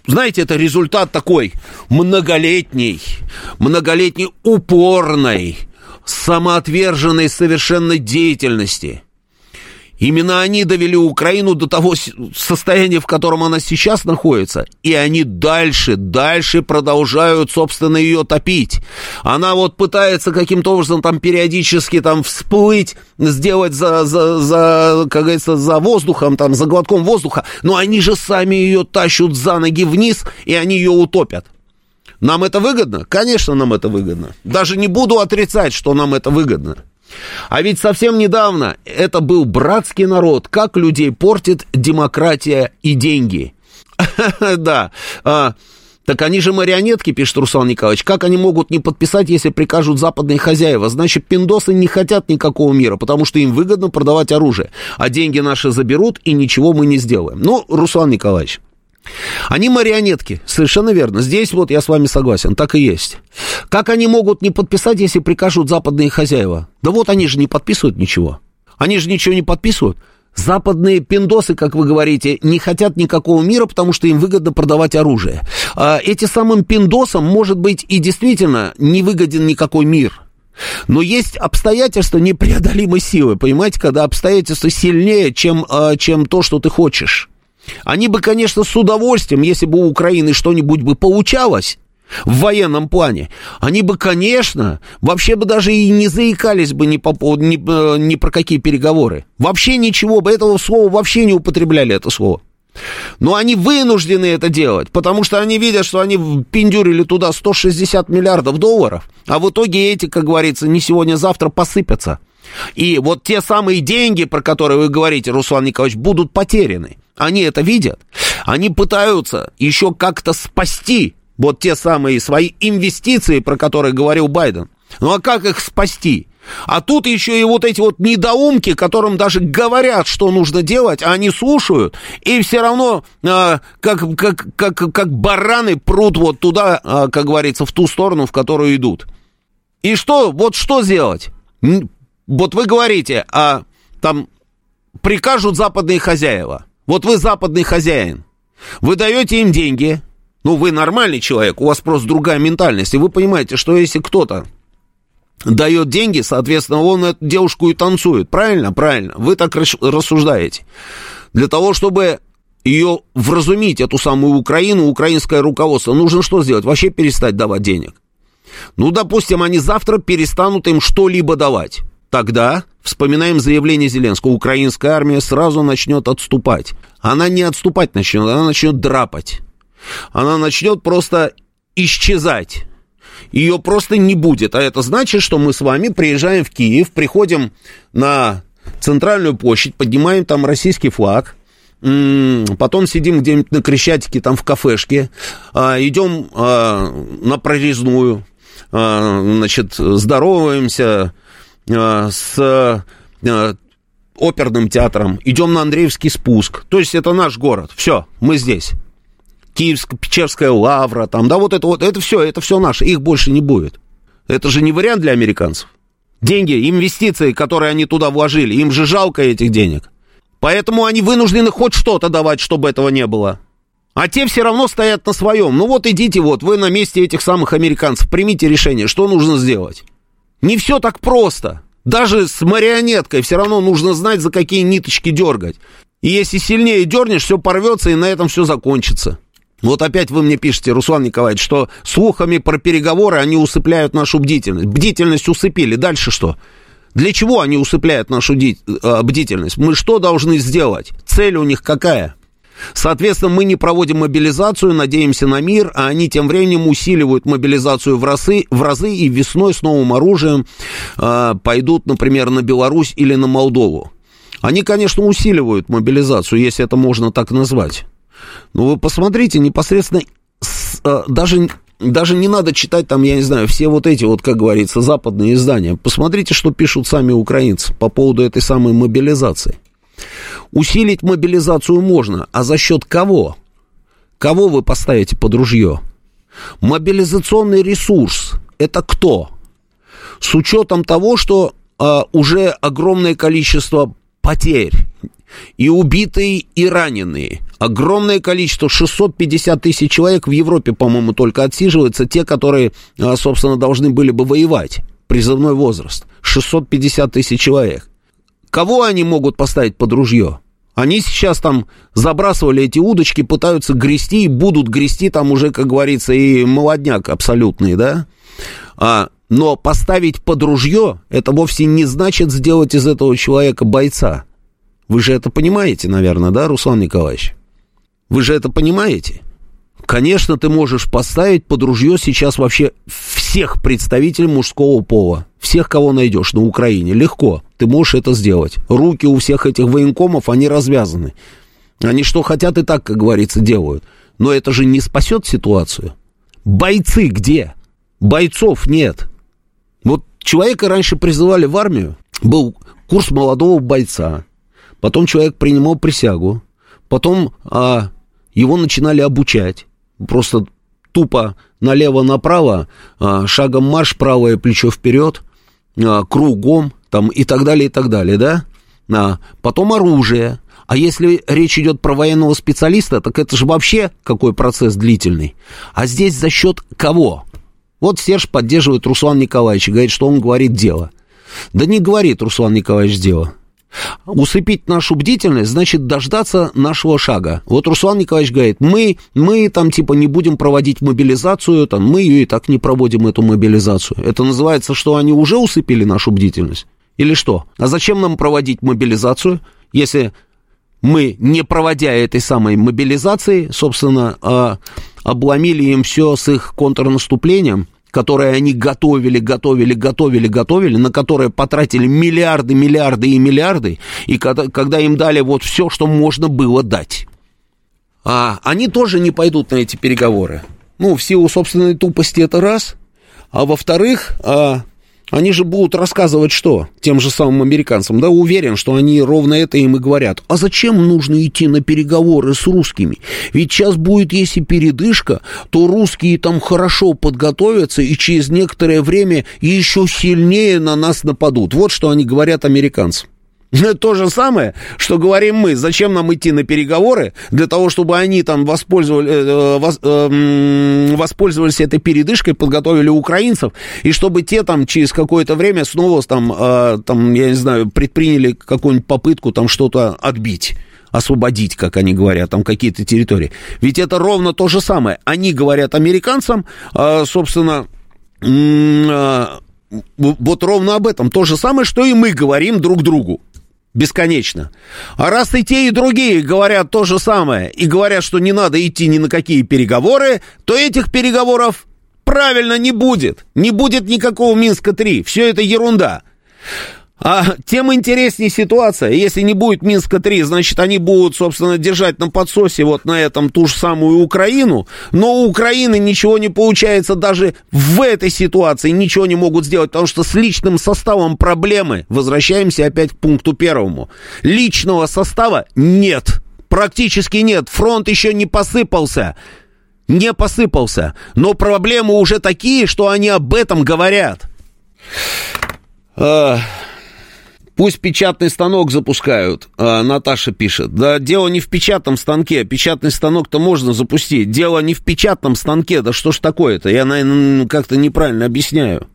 знаете, это результат такой многолетней, многолетней упорной, самоотверженной совершенно деятельности – Именно они довели Украину до того состояния, в котором она сейчас находится. И они дальше, дальше продолжают, собственно, ее топить. Она вот пытается каким-то образом там периодически там всплыть, сделать за, за, за как говорится, за воздухом, там, за глотком воздуха. Но они же сами ее тащут за ноги вниз, и они ее утопят. Нам это выгодно? Конечно, нам это выгодно. Даже не буду отрицать, что нам это выгодно. А ведь совсем недавно это был братский народ. Как людей портит демократия и деньги. (laughs) Да. А, так они же марионетки, пишет Руслан Николаевич. Как они могут не подписать, если прикажут западные хозяева? Значит, пиндосы не хотят никакого мира, потому что им выгодно продавать оружие. А деньги наши заберут, и ничего мы не сделаем. Ну, Руслан Николаевич, они марионетки, совершенно верно. Здесь вот я с вами согласен, так и есть. Как они могут не подписать, если прикажут западные хозяева? Да вот они же не подписывают ничего. Они же ничего не подписывают. Западные пиндосы, как вы говорите, не хотят никакого мира, потому что им выгодно продавать оружие. А эти самым пиндосам, может быть, и действительно не выгоден никакой мир. Но есть обстоятельства непреодолимой силы, понимаете, когда обстоятельства сильнее, чем, а, чем то, что ты хочешь. Они бы, конечно, с удовольствием, если бы у Украины что-нибудь бы получалось, в военном плане, они бы, конечно, вообще бы даже и не заикались бы ни, по, ни, э, ни про какие переговоры. Вообще ничего бы, этого слова вообще не употребляли, это слово. Но они вынуждены это делать, потому что они видят, что они пиндюрили туда 160 миллиардов долларов, а в итоге эти, как говорится, не сегодня-завтра посыпятся. И вот те самые деньги, про которые вы говорите, Руслан Николаевич, будут потеряны. Они это видят. Они пытаются еще как-то спасти вот те самые свои инвестиции, про которые говорил Байден. Ну а как их спасти? А тут еще и вот эти вот недоумки, которым даже говорят, что нужно делать, а они слушают, и все равно э, как, как, как, как бараны прут вот туда, э, как говорится, в ту сторону, в которую идут. И что, вот что сделать? Вот вы говорите, а там прикажут западные хозяева – вот вы западный хозяин. Вы даете им деньги. Ну, вы нормальный человек, у вас просто другая ментальность. И вы понимаете, что если кто-то дает деньги, соответственно, он эту девушку и танцует. Правильно? Правильно. Вы так рассуждаете. Для того, чтобы ее вразумить, эту самую Украину, украинское руководство, нужно что сделать? Вообще перестать давать денег. Ну, допустим, они завтра перестанут им что-либо давать. Тогда вспоминаем заявление Зеленского. Украинская армия сразу начнет отступать. Она не отступать начнет, она начнет драпать. Она начнет просто исчезать. Ее просто не будет. А это значит, что мы с вами приезжаем в Киев, приходим на центральную площадь, поднимаем там российский флаг, потом сидим где-нибудь на Крещатике, там в кафешке, а, идем а, на прорезную, а, значит, здороваемся с э, оперным театром, идем на Андреевский спуск. То есть это наш город. Все, мы здесь. Киевская, Печерская лавра, там, да, вот это вот, это все, это все наше, их больше не будет. Это же не вариант для американцев. Деньги, инвестиции, которые они туда вложили, им же жалко этих денег. Поэтому они вынуждены хоть что-то давать, чтобы этого не было. А те все равно стоят на своем. Ну вот идите вот, вы на месте этих самых американцев, примите решение, что нужно сделать. Не все так просто. Даже с марионеткой все равно нужно знать, за какие ниточки дергать. И если сильнее дернешь, все порвется, и на этом все закончится. Вот опять вы мне пишете, Руслан Николаевич, что слухами про переговоры они усыпляют нашу бдительность. Бдительность усыпили. Дальше что? Для чего они усыпляют нашу э, бдительность? Мы что должны сделать? Цель у них какая? Соответственно, мы не проводим мобилизацию, надеемся на мир, а они тем временем усиливают мобилизацию в разы, в разы и весной с новым оружием э, пойдут, например, на Беларусь или на Молдову. Они, конечно, усиливают мобилизацию, если это можно так назвать. Но вы посмотрите, непосредственно с, э, даже даже не надо читать там, я не знаю, все вот эти вот, как говорится, западные издания. Посмотрите, что пишут сами украинцы по поводу этой самой мобилизации. Усилить мобилизацию можно, а за счет кого? Кого вы поставите под ружье? Мобилизационный ресурс – это кто? С учетом того, что а, уже огромное количество потерь, и убитые, и раненые. Огромное количество, 650 тысяч человек в Европе, по-моему, только отсиживаются, те, которые, а, собственно, должны были бы воевать. Призывной возраст. 650 тысяч человек. Кого они могут поставить под ружье? Они сейчас там забрасывали эти удочки, пытаются грести и будут грести там уже, как говорится, и молодняк абсолютный, да? А, но поставить под ружье, это вовсе не значит сделать из этого человека бойца. Вы же это понимаете, наверное, да, Руслан Николаевич? Вы же это понимаете? Конечно, ты можешь поставить под ружье сейчас вообще всех представителей мужского пола. Всех, кого найдешь на Украине. Легко. Ты можешь это сделать. Руки у всех этих военкомов, они развязаны. Они что хотят и так, как говорится, делают. Но это же не спасет ситуацию. Бойцы где? Бойцов нет. Вот человека раньше призывали в армию. Был курс молодого бойца. Потом человек принимал присягу. Потом а, его начинали обучать. Просто тупо налево-направо, а, шагом марш, правое плечо вперед, а, кругом, там и так далее, и так далее, да? А, потом оружие. А если речь идет про военного специалиста, так это же вообще какой процесс длительный. А здесь за счет кого? Вот Серж поддерживает Руслан Николаевич и говорит, что он говорит дело. Да не говорит Руслан Николаевич дело. Усыпить нашу бдительность значит дождаться нашего шага. Вот Руслан Николаевич говорит, мы, мы там типа не будем проводить мобилизацию, там, мы ее и так не проводим, эту мобилизацию. Это называется, что они уже усыпили нашу бдительность? Или что? А зачем нам проводить мобилизацию, если мы, не проводя этой самой мобилизации, собственно, а, обломили им все с их контрнаступлением, которое они готовили, готовили, готовили, готовили, на которое потратили миллиарды, миллиарды и миллиарды, и когда, им дали вот все, что можно было дать. А они тоже не пойдут на эти переговоры. Ну, в силу собственной тупости это раз, а во-вторых, а, они же будут рассказывать что? Тем же самым американцам, да, уверен, что они ровно это им и говорят. А зачем нужно идти на переговоры с русскими? Ведь сейчас будет, если передышка, то русские там хорошо подготовятся и через некоторое время еще сильнее на нас нападут. Вот что они говорят американцам. То же самое, что говорим мы. Зачем нам идти на переговоры? Для того, чтобы они там воспользовали, э, вос, э, воспользовались этой передышкой, подготовили украинцев, и чтобы те там через какое-то время снова там, э, там я не знаю, предприняли какую-нибудь попытку там что-то отбить освободить, как они говорят, там какие-то территории. Ведь это ровно то же самое. Они говорят американцам, собственно, вот ровно об этом. То же самое, что и мы говорим друг другу бесконечно. А раз и те, и другие говорят то же самое, и говорят, что не надо идти ни на какие переговоры, то этих переговоров правильно не будет. Не будет никакого Минска-3. Все это ерунда. А тем интереснее ситуация. Если не будет Минска-3, значит, они будут, собственно, держать на подсосе вот на этом ту же самую Украину. Но у Украины ничего не получается даже в этой ситуации, ничего не могут сделать, потому что с личным составом проблемы. Возвращаемся опять к пункту первому. Личного состава нет. Практически нет. Фронт еще не посыпался. Не посыпался. Но проблемы уже такие, что они об этом говорят. Ах... Пусть печатный станок запускают, а, Наташа пишет. Да дело не в печатном станке, печатный станок-то можно запустить. Дело не в печатном станке, да что ж такое-то? Я, наверное, как-то неправильно объясняю.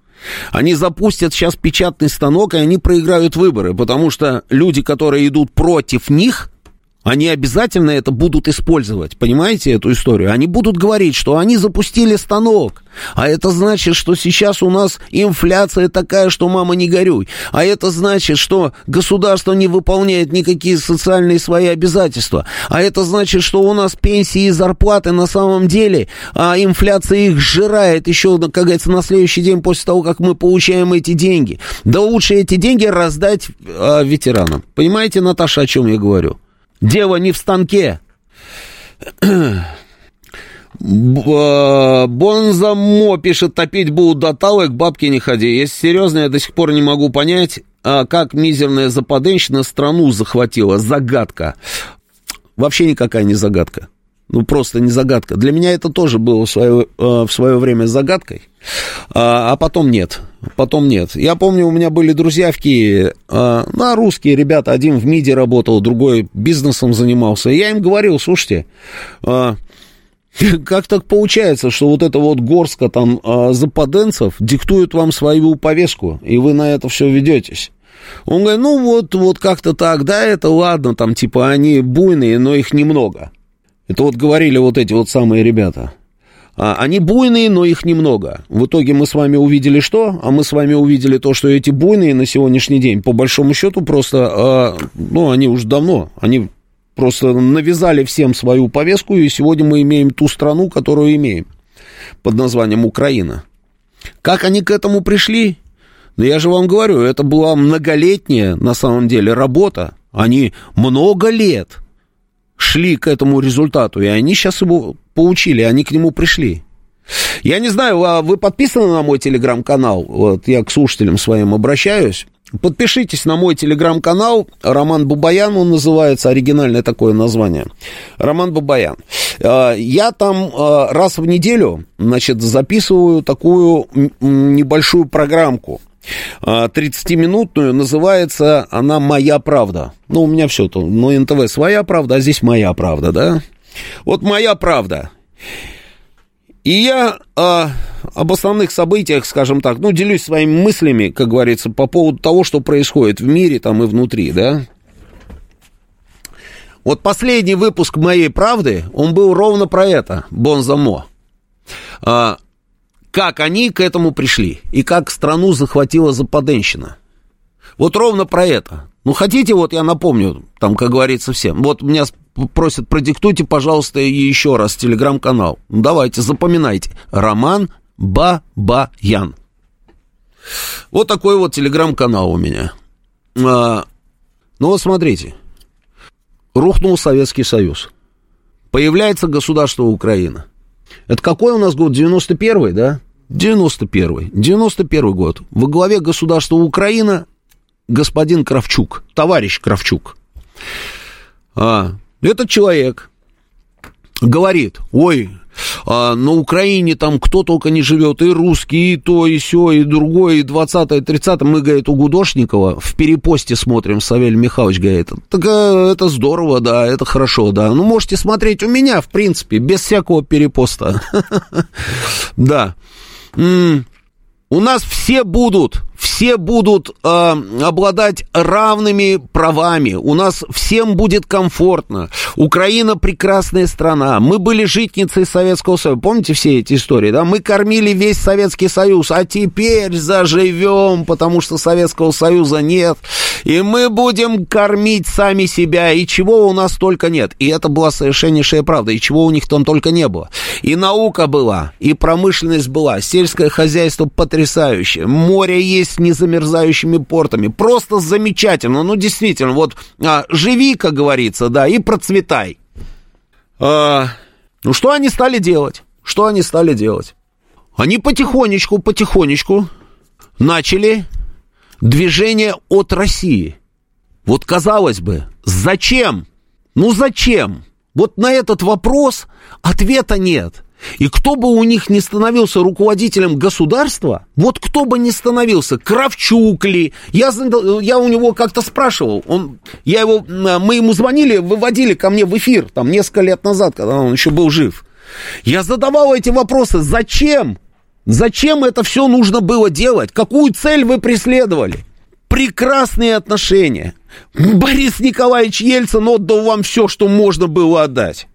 Они запустят сейчас печатный станок, и они проиграют выборы, потому что люди, которые идут против них, они обязательно это будут использовать. Понимаете эту историю? Они будут говорить, что они запустили станок. А это значит, что сейчас у нас инфляция такая, что мама не горюй. А это значит, что государство не выполняет никакие социальные свои обязательства. А это значит, что у нас пенсии и зарплаты на самом деле, а инфляция их сжирает еще, как говорится, на следующий день после того, как мы получаем эти деньги. Да лучше эти деньги раздать а, ветеранам. Понимаете, Наташа, о чем я говорю? Дело не в станке. Бонзамо пишет, топить будут до талой, к бабке не ходи. Если серьезно, я до сих пор не могу понять, а как мизерная западенщина страну захватила. Загадка. Вообще никакая не загадка. Ну, просто не загадка. Для меня это тоже было в свое, э, в свое время загадкой, а, а потом нет. Потом нет. Я помню, у меня были друзья в Киеве, а, ну, русские ребята, один в МИДе работал, другой бизнесом занимался. Я им говорил, слушайте, а, (laughs) как так получается, что вот это вот горстка там западенцев диктует вам свою повестку, и вы на это все ведетесь? Он говорит, ну вот, вот как-то так, да, это ладно, там типа они буйные, но их немного. Это вот говорили вот эти вот самые ребята. А, они буйные, но их немного. В итоге мы с вами увидели что? А мы с вами увидели то, что эти буйные на сегодняшний день, по большому счету, просто, а, ну, они уже давно, они просто навязали всем свою повестку, и сегодня мы имеем ту страну, которую имеем, под названием Украина. Как они к этому пришли? Да я же вам говорю, это была многолетняя, на самом деле, работа. Они много лет шли к этому результату, и они сейчас его получили, они к нему пришли. Я не знаю, а вы подписаны на мой телеграм-канал? Вот я к слушателям своим обращаюсь. Подпишитесь на мой телеграм-канал. Роман Бабаян, он называется, оригинальное такое название. Роман Бабаян. А, я там а, раз в неделю, значит, записываю такую небольшую программку. 30-минутную, называется она «Моя правда». Ну, у меня все то, ну, НТВ своя правда, а здесь моя правда, да? Вот моя правда. И я э, об основных событиях, скажем так, ну, делюсь своими мыслями, как говорится, по поводу того, что происходит в мире там и внутри, да? Вот последний выпуск «Моей правды», он был ровно про это, Бонзамо. А, как они к этому пришли и как страну захватила западенщина. Вот ровно про это. Ну, хотите, вот я напомню, там, как говорится, всем. Вот меня просят, продиктуйте, пожалуйста, еще раз телеграм-канал. Ну, давайте, запоминайте. Роман Бабаян. Вот такой вот телеграм-канал у меня. А, ну, вот смотрите. Рухнул Советский Союз. Появляется государство Украина. Это какой у нас год? 91-й, да? 91-й. 91 год. Во главе государства Украина господин Кравчук, товарищ Кравчук. А, этот человек говорит, ой, а, на Украине там кто только не живет, и русские, и то, и все, и другое, и 20 и 30 Мы, говорит, у Гудошникова в перепосте смотрим, Савель Михайлович говорит, так а, это здорово, да, это хорошо, да. Ну, можете смотреть у меня, в принципе, без всякого перепоста. (laughs) Да. У нас все будут все будут э, обладать равными правами, у нас всем будет комфортно. Украина прекрасная страна, мы были житницей Советского Союза, помните все эти истории, да? Мы кормили весь Советский Союз, а теперь заживем, потому что Советского Союза нет, и мы будем кормить сами себя, и чего у нас только нет. И это была совершеннейшая правда, и чего у них там только не было. И наука была, и промышленность была, сельское хозяйство потрясающее, море есть с незамерзающими портами. Просто замечательно. Ну, действительно, вот а, живи, как говорится, да, и процветай. А, ну, что они стали делать? Что они стали делать? Они потихонечку, потихонечку начали движение от России. Вот казалось бы, зачем? Ну зачем? Вот на этот вопрос ответа нет. И кто бы у них не становился руководителем государства, вот кто бы не становился, Кравчук ли, я, я у него как-то спрашивал, он, я его, мы ему звонили, выводили ко мне в эфир, там, несколько лет назад, когда он еще был жив. Я задавал эти вопросы, зачем? Зачем это все нужно было делать? Какую цель вы преследовали? прекрасные отношения. Борис Николаевич Ельцин отдал вам все, что можно было отдать.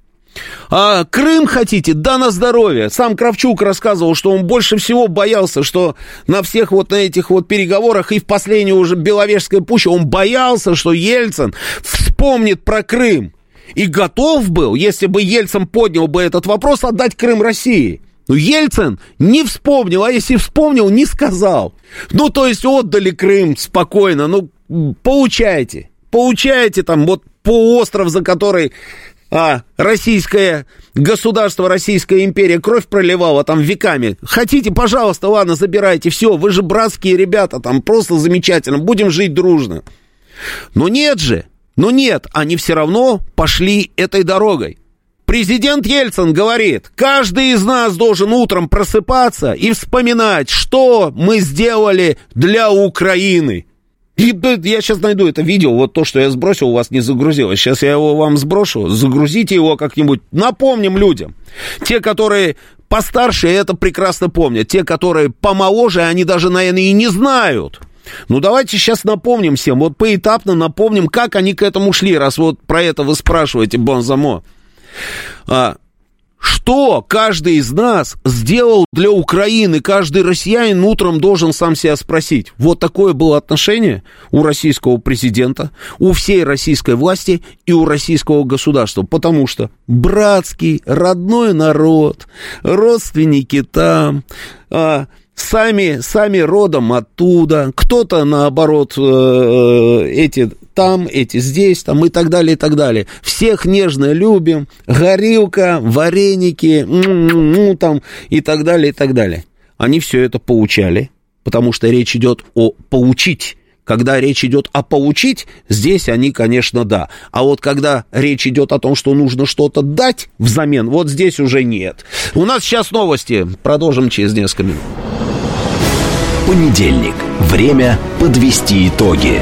А Крым хотите? Да на здоровье. Сам Кравчук рассказывал, что он больше всего боялся, что на всех вот на этих вот переговорах и в последнюю уже Беловежская пуща он боялся, что Ельцин вспомнит про Крым. И готов был, если бы Ельцин поднял бы этот вопрос, отдать Крым России. Но Ельцин не вспомнил, а если вспомнил, не сказал. Ну, то есть отдали Крым спокойно, ну, получайте. Получайте там вот полуостров, за который а, российское государство, Российская империя кровь проливала там веками. Хотите, пожалуйста, ладно, забирайте, все, вы же братские ребята, там просто замечательно, будем жить дружно. Но нет же, но нет, они все равно пошли этой дорогой. Президент Ельцин говорит, каждый из нас должен утром просыпаться и вспоминать, что мы сделали для Украины. И я сейчас найду это видео, вот то, что я сбросил, у вас не загрузилось. Сейчас я его вам сброшу, загрузите его как-нибудь. Напомним людям. Те, которые постарше, это прекрасно помнят. Те, которые помоложе, они даже, наверное, и не знают. Ну, давайте сейчас напомним всем, вот поэтапно напомним, как они к этому шли, раз вот про это вы спрашиваете, Бонзамо. А, что каждый из нас сделал для Украины, каждый россиянин утром должен сам себя спросить. Вот такое было отношение у российского президента, у всей российской власти и у российского государства. Потому что братский, родной народ, родственники там, а, сами, сами родом оттуда, кто-то, наоборот, э, э, эти там, эти здесь, там и так далее, и так далее. Всех нежно любим, горилка, вареники, ну, там и так далее, и так далее. Они все это получали, потому что речь идет о поучить. Когда речь идет о поучить, здесь они, конечно, да. А вот когда речь идет о том, что нужно что-то дать взамен, вот здесь уже нет. У нас сейчас новости. Продолжим через несколько минут. Понедельник. Время подвести итоги.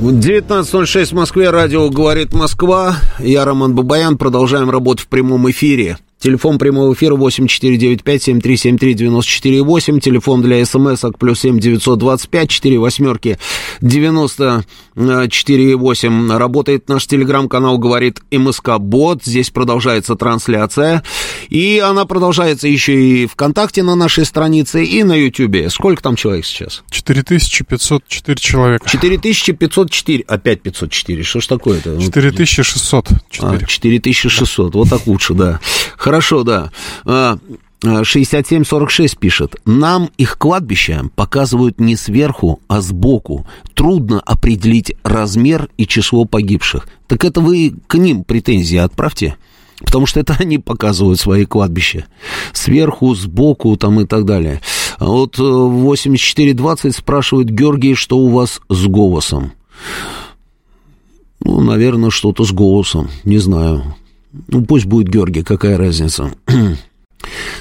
19.06 в Москве, радио «Говорит Москва». Я Роман Бабаян, продолжаем работать в прямом эфире. Телефон прямого эфира 8495-7373-94-8. Телефон для смс-ок плюс 7 925 4 восьмерки 94-8. Работает наш телеграм-канал, говорит МСК Бот. Здесь продолжается трансляция. И она продолжается еще и ВКонтакте на нашей странице, и на Ютьюбе. Сколько там человек сейчас? 4504 человека. 4504. Опять 504. Что ж такое-то? 4604. А, 4600. Да. Вот так лучше, да. Хорошо, да. 6746 пишет. Нам их кладбища показывают не сверху, а сбоку. Трудно определить размер и число погибших. Так это вы к ним претензии отправьте. Потому что это (laughs) они показывают свои кладбища. Сверху, сбоку там и так далее. А вот 8420 спрашивает Георгий, что у вас с голосом. Ну, наверное, что-то с голосом. Не знаю. Ну, пусть будет Георгий, какая разница. (clears throat)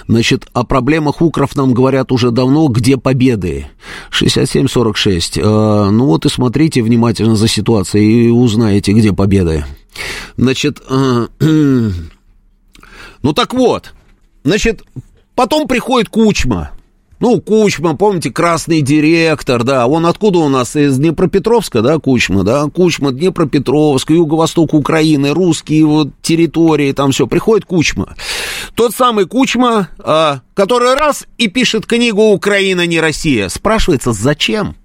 Значит, о проблемах укров нам говорят уже давно, где победы. 67-46. Э, ну вот и смотрите внимательно за ситуацией и узнаете, где победы. Значит, э, (clears throat) ну так вот, значит, потом приходит Кучма. Ну, Кучма, помните, красный директор, да, он откуда у нас, из Днепропетровска, да, Кучма, да, Кучма, Днепропетровск, юго-восток Украины, русские вот территории, там все, приходит Кучма. Тот самый Кучма, а, который раз и пишет книгу «Украина не Россия». Спрашивается, зачем?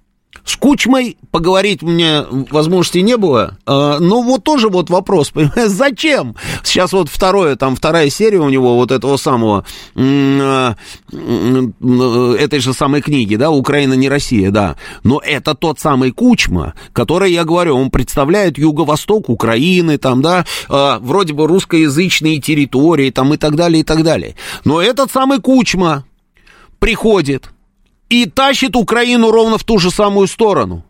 С Кучмой поговорить мне возможности не было. А, но вот тоже вот вопрос, (laughs) понимаешь, зачем? Сейчас вот второе, там вторая серия у него вот этого самого, а, этой же самой книги, да, «Украина не Россия», да. Но это тот самый Кучма, который, я говорю, он представляет юго-восток Украины, там, да, а, вроде бы русскоязычные территории, там, и так далее, и так далее. Но этот самый Кучма приходит и тащит Украину ровно в ту же самую сторону.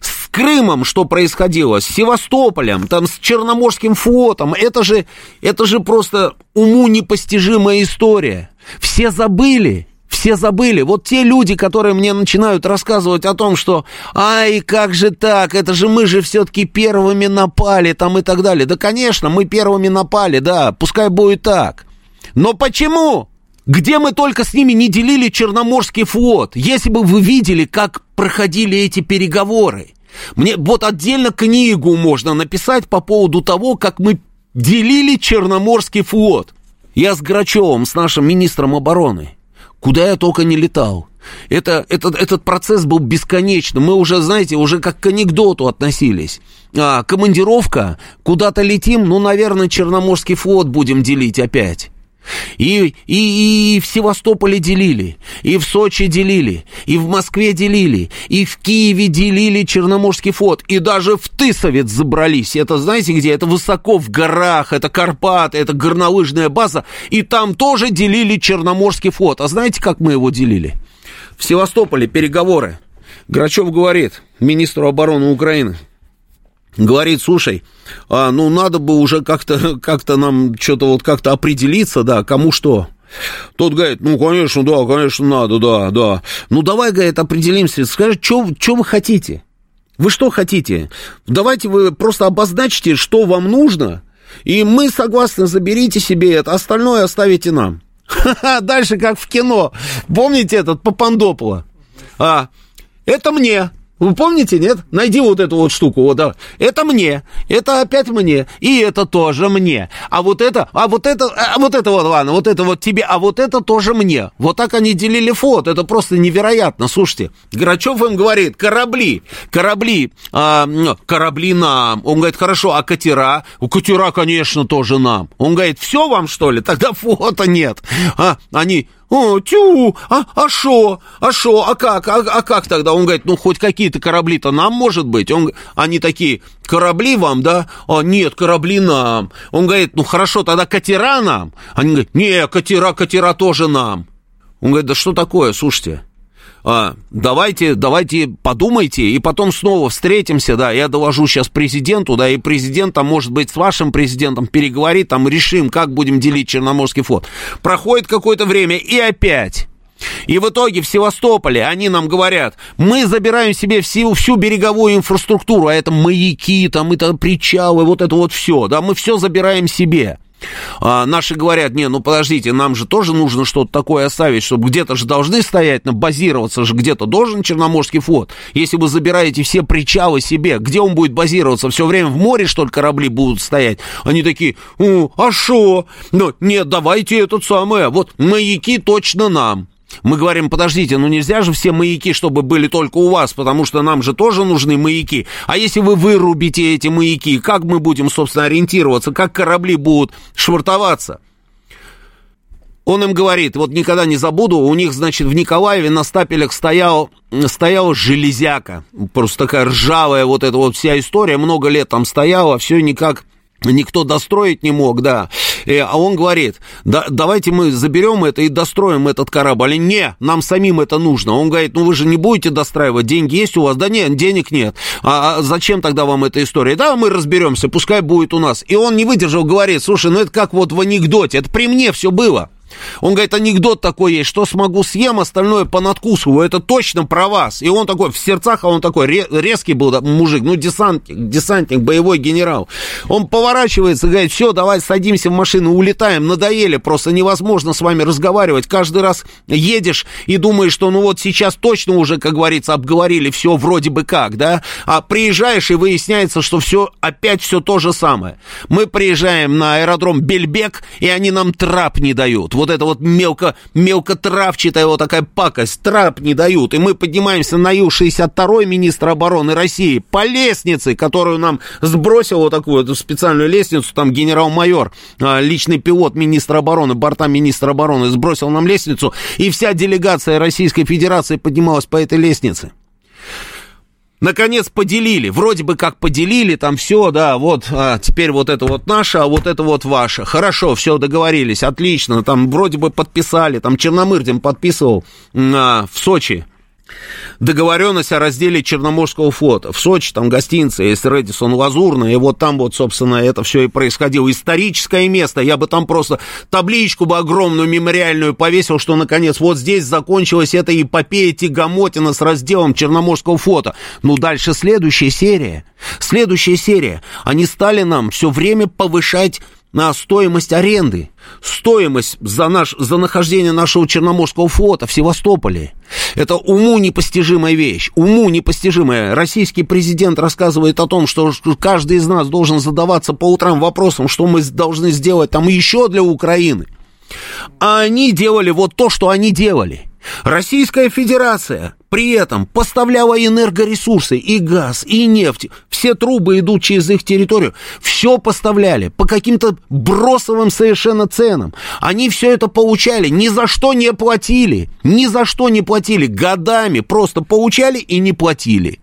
С Крымом что происходило, с Севастополем, там, с Черноморским флотом, это же, это же просто уму непостижимая история. Все забыли, все забыли. Вот те люди, которые мне начинают рассказывать о том, что «Ай, как же так? Это же мы же все-таки первыми напали» там и так далее. Да, конечно, мы первыми напали, да, пускай будет так. Но почему? Где мы только с ними не делили Черноморский флот? Если бы вы видели, как проходили эти переговоры. Мне вот отдельно книгу можно написать по поводу того, как мы делили Черноморский флот. Я с Грачевым, с нашим министром обороны, куда я только не летал. Это, этот, этот процесс был бесконечным. Мы уже, знаете, уже как к анекдоту относились. А, командировка, куда-то летим, ну, наверное, Черноморский флот будем делить опять. И, и, и в Севастополе делили, и в Сочи делили, и в Москве делили, и в Киеве делили Черноморский флот, и даже в Тысовец забрались. Это знаете где? Это высоко в горах, это Карпаты, это горнолыжная база, и там тоже делили Черноморский флот. А знаете, как мы его делили? В Севастополе переговоры. Грачев говорит министру обороны Украины, говорит, слушай, а, ну надо бы уже как-то как нам что-то вот как-то определиться, да, кому что. Тот говорит, ну, конечно, да, конечно, надо, да, да. Ну, давай, говорит, определимся. Скажи, что вы хотите? Вы что хотите? Давайте вы просто обозначите, что вам нужно, и мы согласны, заберите себе это, остальное оставите нам. Дальше как в кино. Помните этот Папандопола? А, это мне. Вы помните, нет? Найди вот эту вот штуку. Вот, да. Это мне, это опять мне, и это тоже мне. А вот это, а вот это, а вот это вот, ладно, вот это вот тебе, а вот это тоже мне. Вот так они делили флот. Это просто невероятно. Слушайте, Грачев им говорит, корабли, корабли, а, корабли нам. Он говорит, хорошо, а катера? У катера, конечно, тоже нам. Он говорит, все вам, что ли? Тогда флота нет. А, они, о, тю, а, а шо, а шо, а как, а, а как тогда? Он говорит, ну, хоть какие-то корабли-то нам, может быть. Он, они такие, корабли вам, да? А, нет, корабли нам. Он говорит, ну, хорошо, тогда катера нам. Они говорят, не, катера, катера тоже нам. Он говорит, да что такое, слушайте, давайте, давайте подумайте, и потом снова встретимся, да, я доложу сейчас президенту, да, и президент, там, может быть, с вашим президентом переговорит, там, решим, как будем делить Черноморский флот. Проходит какое-то время, и опять... И в итоге в Севастополе они нам говорят, мы забираем себе всю, всю береговую инфраструктуру, а это маяки, там это причалы, вот это вот все, да, мы все забираем себе. А наши говорят, не, ну подождите, нам же тоже нужно что-то такое оставить, чтобы где-то же должны стоять, базироваться же где-то должен Черноморский флот. Если вы забираете все причалы себе, где он будет базироваться? Все время в море, что ли, корабли будут стоять? Они такие, а что? Ну, нет, давайте этот самый, вот маяки точно нам. Мы говорим, подождите, ну нельзя же все маяки, чтобы были только у вас, потому что нам же тоже нужны маяки. А если вы вырубите эти маяки, как мы будем, собственно, ориентироваться, как корабли будут швартоваться? Он им говорит, вот никогда не забуду, у них, значит, в Николаеве на стапелях стоял, стояла железяка, просто такая ржавая вот эта вот вся история, много лет там стояла, все никак никто достроить не мог, да. И, э, а он говорит, да, давайте мы заберем это и достроим этот корабль. Не, нам самим это нужно. Он говорит, ну вы же не будете достраивать, деньги есть у вас? Да нет, денег нет. А, а зачем тогда вам эта история? Да, мы разберемся, пускай будет у нас. И он не выдержал, говорит, слушай, ну это как вот в анекдоте, это при мне все было. Он говорит, анекдот такой есть, что смогу съем, остальное понадкусываю, это точно про вас. И он такой, в сердцах, а он такой резкий был мужик, ну, десантник, десантник, боевой генерал. Он поворачивается, говорит, все, давай садимся в машину, улетаем, надоели, просто невозможно с вами разговаривать. Каждый раз едешь и думаешь, что ну вот сейчас точно уже, как говорится, обговорили все вроде бы как, да, а приезжаешь и выясняется, что все, опять все то же самое. Мы приезжаем на аэродром Бельбек, и они нам трап не дают вот это вот мелко, мелкотравчатая вот такая пакость, трап не дают, и мы поднимаемся на Ю-62 министра обороны России по лестнице, которую нам сбросил вот такую эту специальную лестницу, там генерал-майор, а, личный пилот министра обороны, борта министра обороны, сбросил нам лестницу, и вся делегация Российской Федерации поднималась по этой лестнице. Наконец поделили, вроде бы как поделили, там все, да, вот а, теперь вот это вот наше, а вот это вот ваше. Хорошо, все договорились, отлично, там вроде бы подписали, там Черномырдин подписывал а, в Сочи договоренность о разделе Черноморского флота. В Сочи там гостиница есть Редисон Лазурная, и вот там вот, собственно, это все и происходило. Историческое место, я бы там просто табличку бы огромную мемориальную повесил, что, наконец, вот здесь закончилась эта эпопея Тягомотина с разделом Черноморского флота. Ну, дальше следующая серия. Следующая серия. Они стали нам все время повышать на стоимость аренды, стоимость за, наш, за нахождение нашего Черноморского флота в Севастополе. Это уму непостижимая вещь, уму непостижимая. Российский президент рассказывает о том, что каждый из нас должен задаваться по утрам вопросом, что мы должны сделать там еще для Украины. А они делали вот то, что они делали – Российская Федерация при этом поставляла энергоресурсы, и газ, и нефть. Все трубы идут через их территорию. Все поставляли по каким-то бросовым совершенно ценам. Они все это получали, ни за что не платили. Ни за что не платили. Годами просто получали и не платили.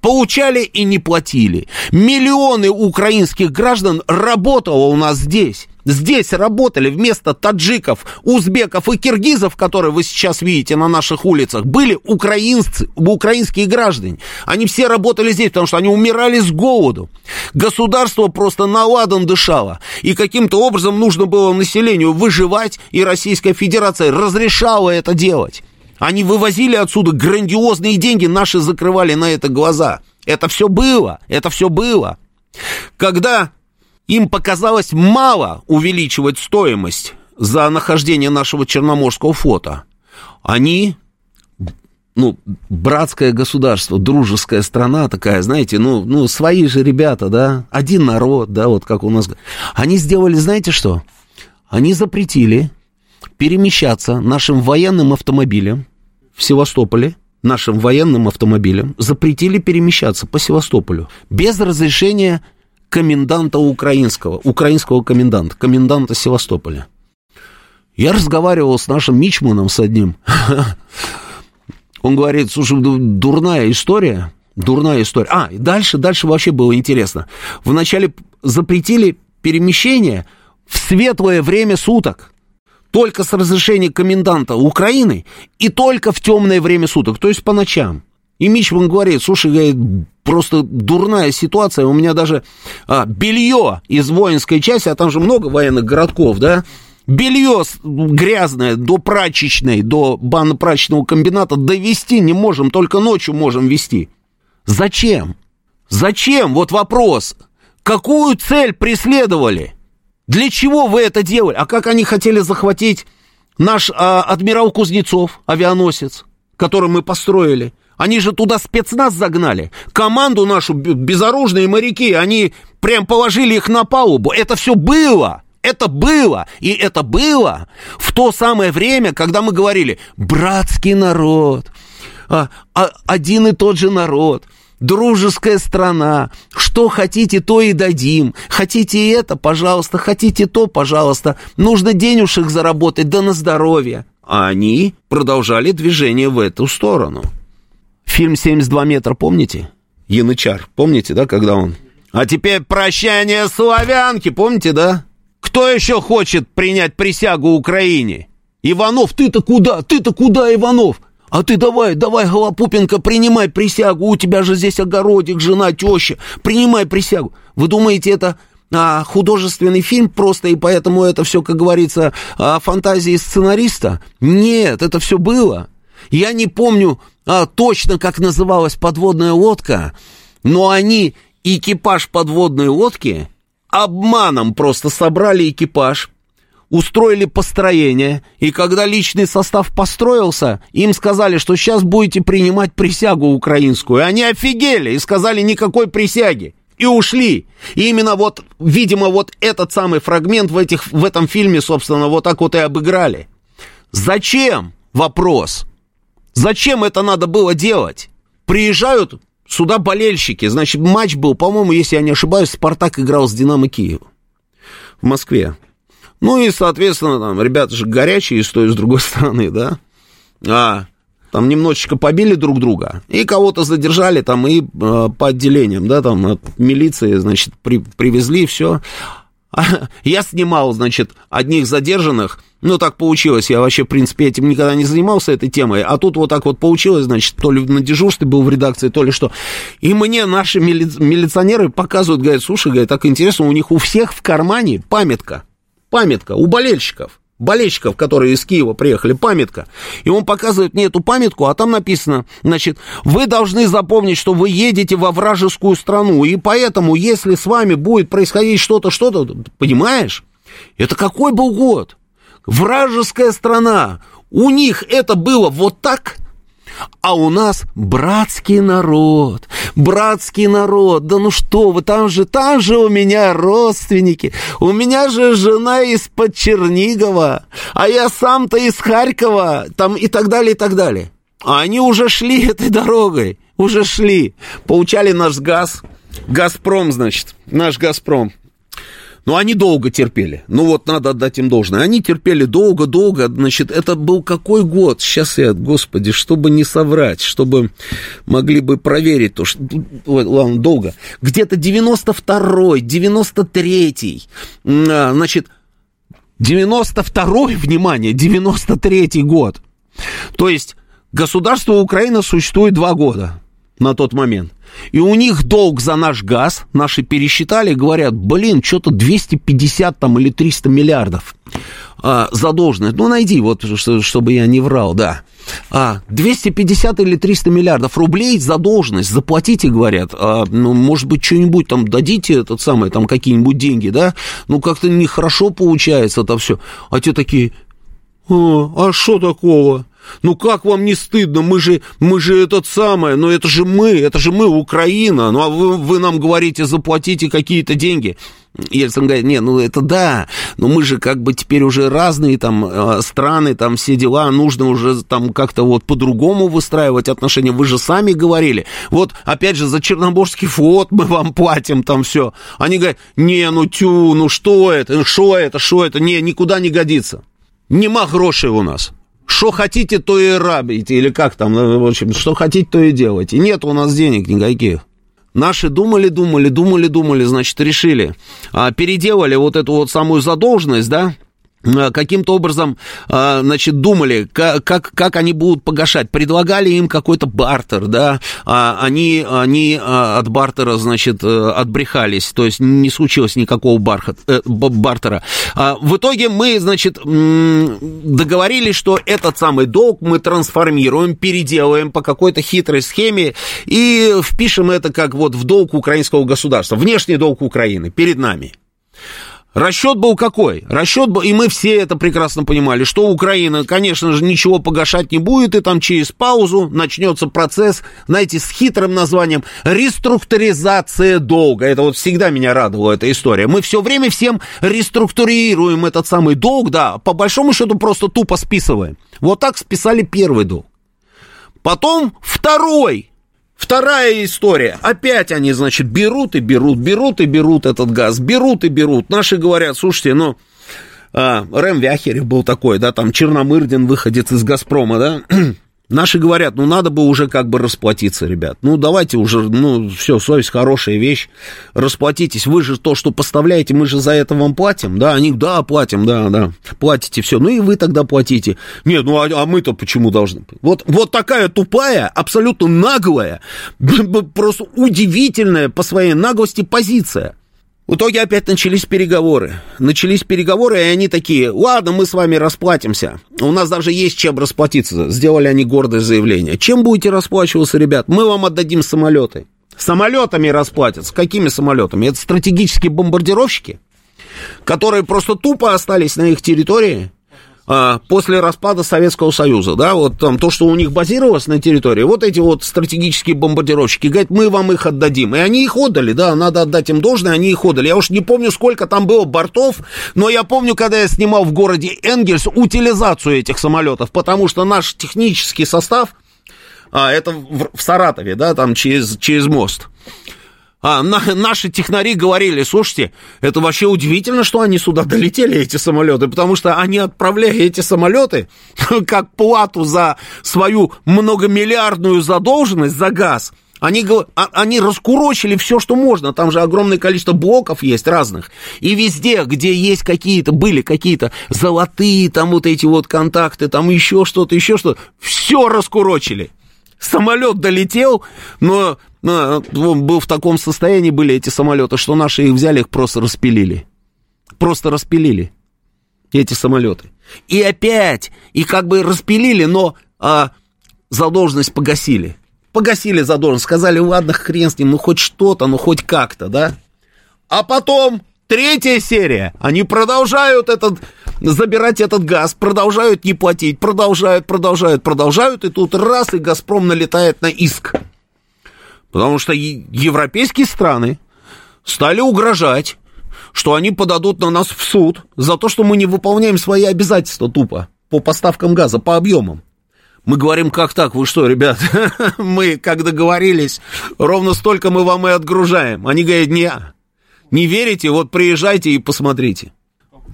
Получали и не платили. Миллионы украинских граждан работало у нас здесь. Здесь работали вместо таджиков, узбеков и киргизов, которые вы сейчас видите на наших улицах, были украинцы, украинские граждане. Они все работали здесь, потому что они умирали с голоду. Государство просто наладом дышало. И каким-то образом нужно было населению выживать, и Российская Федерация разрешала это делать. Они вывозили отсюда грандиозные деньги, наши закрывали на это глаза. Это все было, это все было. Когда им показалось мало увеличивать стоимость за нахождение нашего Черноморского флота, они ну, братское государство, дружеская страна такая, знаете, ну, ну, свои же ребята, да, один народ, да, вот как у нас. Они сделали, знаете что? Они запретили перемещаться нашим военным автомобилям в Севастополе, нашим военным автомобилям, запретили перемещаться по Севастополю без разрешения коменданта украинского, украинского коменданта, коменданта Севастополя. Я разговаривал с нашим мичманом, с одним. (laughs) Он говорит, слушай, дурная история, дурная история. А, дальше, дальше вообще было интересно. Вначале запретили перемещение в светлое время суток только с разрешения коменданта Украины и только в темное время суток, то есть по ночам. И Мичман говорит, слушай, говорит, просто дурная ситуация, у меня даже а, белье из воинской части, а там же много военных городков, да, белье грязное до прачечной, до банно-прачечного комбината довести не можем, только ночью можем вести. Зачем? Зачем? Вот вопрос. Какую цель преследовали? Для чего вы это делали? А как они хотели захватить наш а, адмирал Кузнецов, авианосец, который мы построили? Они же туда спецназ загнали. Команду нашу, безоружные моряки, они прям положили их на палубу. Это все было. Это было. И это было в то самое время, когда мы говорили, братский народ, а, а, один и тот же народ – дружеская страна, что хотите, то и дадим. Хотите это, пожалуйста, хотите то, пожалуйста. Нужно денежек заработать, да на здоровье. А они продолжали движение в эту сторону. Фильм «72 метра» помните? Янычар, помните, да, когда он... А теперь прощание славянки, помните, да? Кто еще хочет принять присягу Украине? Иванов, ты-то куда? Ты-то куда, Иванов? А ты давай, давай, Голопупенко, принимай присягу, у тебя же здесь огородик, жена, теща, принимай присягу. Вы думаете, это а, художественный фильм просто, и поэтому это все, как говорится, а, фантазии сценариста? Нет, это все было. Я не помню а, точно, как называлась подводная лодка, но они, экипаж подводной лодки, обманом просто собрали экипаж, устроили построение, и когда личный состав построился, им сказали, что сейчас будете принимать присягу украинскую. Они офигели и сказали никакой присяги. И ушли. И именно вот, видимо, вот этот самый фрагмент в, этих, в этом фильме, собственно, вот так вот и обыграли. Зачем? Вопрос. Зачем это надо было делать? Приезжают сюда болельщики. Значит, матч был, по-моему, если я не ошибаюсь, Спартак играл с Динамо Киев в Москве. Ну и, соответственно, там ребята же горячие с той с другой (laughs) стороны, да. А, там немножечко побили друг друга, и кого-то задержали там и э, по отделениям, да, там от милиции, значит, при, привезли все. А, (laughs) я снимал, значит, одних задержанных, Ну, так получилось. Я вообще, в принципе, этим никогда не занимался, этой темой. А тут вот так вот получилось, значит, то ли на дежурстве был в редакции, то ли что. И мне наши мили... милиционеры показывают, говорят, слушай, говорят, так интересно, у них у всех в кармане памятка. Памятка у болельщиков. Болельщиков, которые из Киева приехали, памятка. И он показывает мне эту памятку, а там написано, значит, вы должны запомнить, что вы едете во вражескую страну, и поэтому, если с вами будет происходить что-то, что-то, понимаешь? Это какой был год? Вражеская страна. У них это было вот так, а у нас братский народ, братский народ, да ну что вы, там же, там же у меня родственники, у меня же жена из-под Чернигова, а я сам-то из Харькова, там и так далее, и так далее. А они уже шли этой дорогой, уже шли, получали наш газ, Газпром, значит, наш Газпром. Но они долго терпели. Ну вот надо отдать им должное. Они терпели долго-долго. Значит, это был какой год? Сейчас я, господи, чтобы не соврать, чтобы могли бы проверить то, что... Ладно, долго. Где-то 92-й, 93-й. А, значит, 92-й, внимание, 93-й год. То есть государство Украина существует два года на тот момент. И у них долг за наш газ, наши пересчитали, говорят, блин, что-то 250 там или 300 миллиардов а, задолженность. Ну, найди, вот, чтобы я не врал, да. А, 250 или 300 миллиардов рублей задолженность, заплатите, говорят, а, ну, может быть, что-нибудь там дадите, этот самый, там, какие-нибудь деньги, да, ну, как-то нехорошо получается это все. А те такие, а что такого? Ну как вам не стыдно? Мы же, мы же этот самое, но это же мы, это же мы, Украина. Ну а вы, вы нам говорите, заплатите какие-то деньги. Ельцин говорит, не, ну это да, но мы же как бы теперь уже разные там э, страны, там все дела, нужно уже там как-то вот по-другому выстраивать отношения. Вы же сами говорили, вот опять же за Черноборский флот мы вам платим там все. Они говорят, не, ну тю, ну что это, что это, что это, не, никуда не годится. Нема грошей у нас. Что хотите, то и рабите, или как там, ну, в общем, что хотите, то и делайте. Нет у нас денег никаких. Наши думали, думали, думали, думали, значит, решили. А, переделали вот эту вот самую задолженность, да, Э, каким-то образом, э, значит, думали, как, как, они будут погашать. Предлагали им какой-то бартер, да, а они, они э, от бартера, значит, отбрехались, то есть не случилось никакого бархат, бартера. А в итоге мы, значит, договорились, что этот самый долг мы трансформируем, переделаем по какой-то хитрой схеме и впишем это как вот в долг украинского государства, внешний долг Украины перед нами. Расчет был какой? Расчет был, и мы все это прекрасно понимали, что Украина, конечно же, ничего погашать не будет, и там через паузу начнется процесс, знаете, с хитрым названием реструктуризация долга. Это вот всегда меня радовала эта история. Мы все время всем реструктурируем этот самый долг, да, по большому счету просто тупо списываем. Вот так списали первый долг. Потом второй Вторая история. Опять они, значит, берут и берут, берут и берут этот газ, берут и берут. Наши говорят, слушайте, ну, а, Рэм Вяхерев был такой, да, там Черномырдин выходит из «Газпрома», да, (clears throat) Наши говорят, ну, надо бы уже как бы расплатиться, ребят. Ну, давайте уже, ну, все, совесть хорошая вещь, расплатитесь. Вы же то, что поставляете, мы же за это вам платим, да? Они, да, платим, да, да, платите все. Ну, и вы тогда платите. Нет, ну, а, а мы-то почему должны? Вот, вот такая тупая, абсолютно наглая, (laughs) просто удивительная по своей наглости позиция. В итоге опять начались переговоры. Начались переговоры, и они такие, ладно, мы с вами расплатимся. У нас даже есть чем расплатиться. Сделали они гордое заявление. Чем будете расплачиваться, ребят? Мы вам отдадим самолеты. Самолетами расплатятся. Какими самолетами? Это стратегические бомбардировщики, которые просто тупо остались на их территории после распада Советского Союза, да, вот там то, что у них базировалось на территории, вот эти вот стратегические бомбардировщики, говорят, мы вам их отдадим. И они их отдали, да, надо отдать им должное, они их отдали. Я уж не помню, сколько там было бортов, но я помню, когда я снимал в городе Энгельс утилизацию этих самолетов, потому что наш технический состав, а, это в, в Саратове, да, там через, через мост, а на, наши технари говорили, слушайте, это вообще удивительно, что они сюда долетели, эти самолеты, потому что они отправляли эти самолеты (laughs) как плату за свою многомиллиардную задолженность за газ, Они, а, они раскурочили все, что можно. Там же огромное количество блоков есть разных. И везде, где есть какие-то, были какие-то золотые, там вот эти вот контакты, там еще что-то, еще что-то, все раскурочили. Самолет долетел, но, но он был в таком состоянии, были эти самолеты, что наши их взяли, их просто распилили. Просто распилили эти самолеты. И опять, и как бы распилили, но а, задолженность погасили погасили задолженность, сказали, ладно, хрен с ним, ну хоть что-то, ну хоть как-то, да? А потом третья серия, они продолжают этот, забирать этот газ, продолжают не платить, продолжают, продолжают, продолжают, и тут раз, и «Газпром» налетает на иск. Потому что европейские страны стали угрожать, что они подадут на нас в суд за то, что мы не выполняем свои обязательства тупо по поставкам газа, по объемам. Мы говорим, как так? Вы что, ребят? (laughs) мы, как договорились, ровно столько мы вам и отгружаем. Они говорят, не, не верите? Вот приезжайте и посмотрите.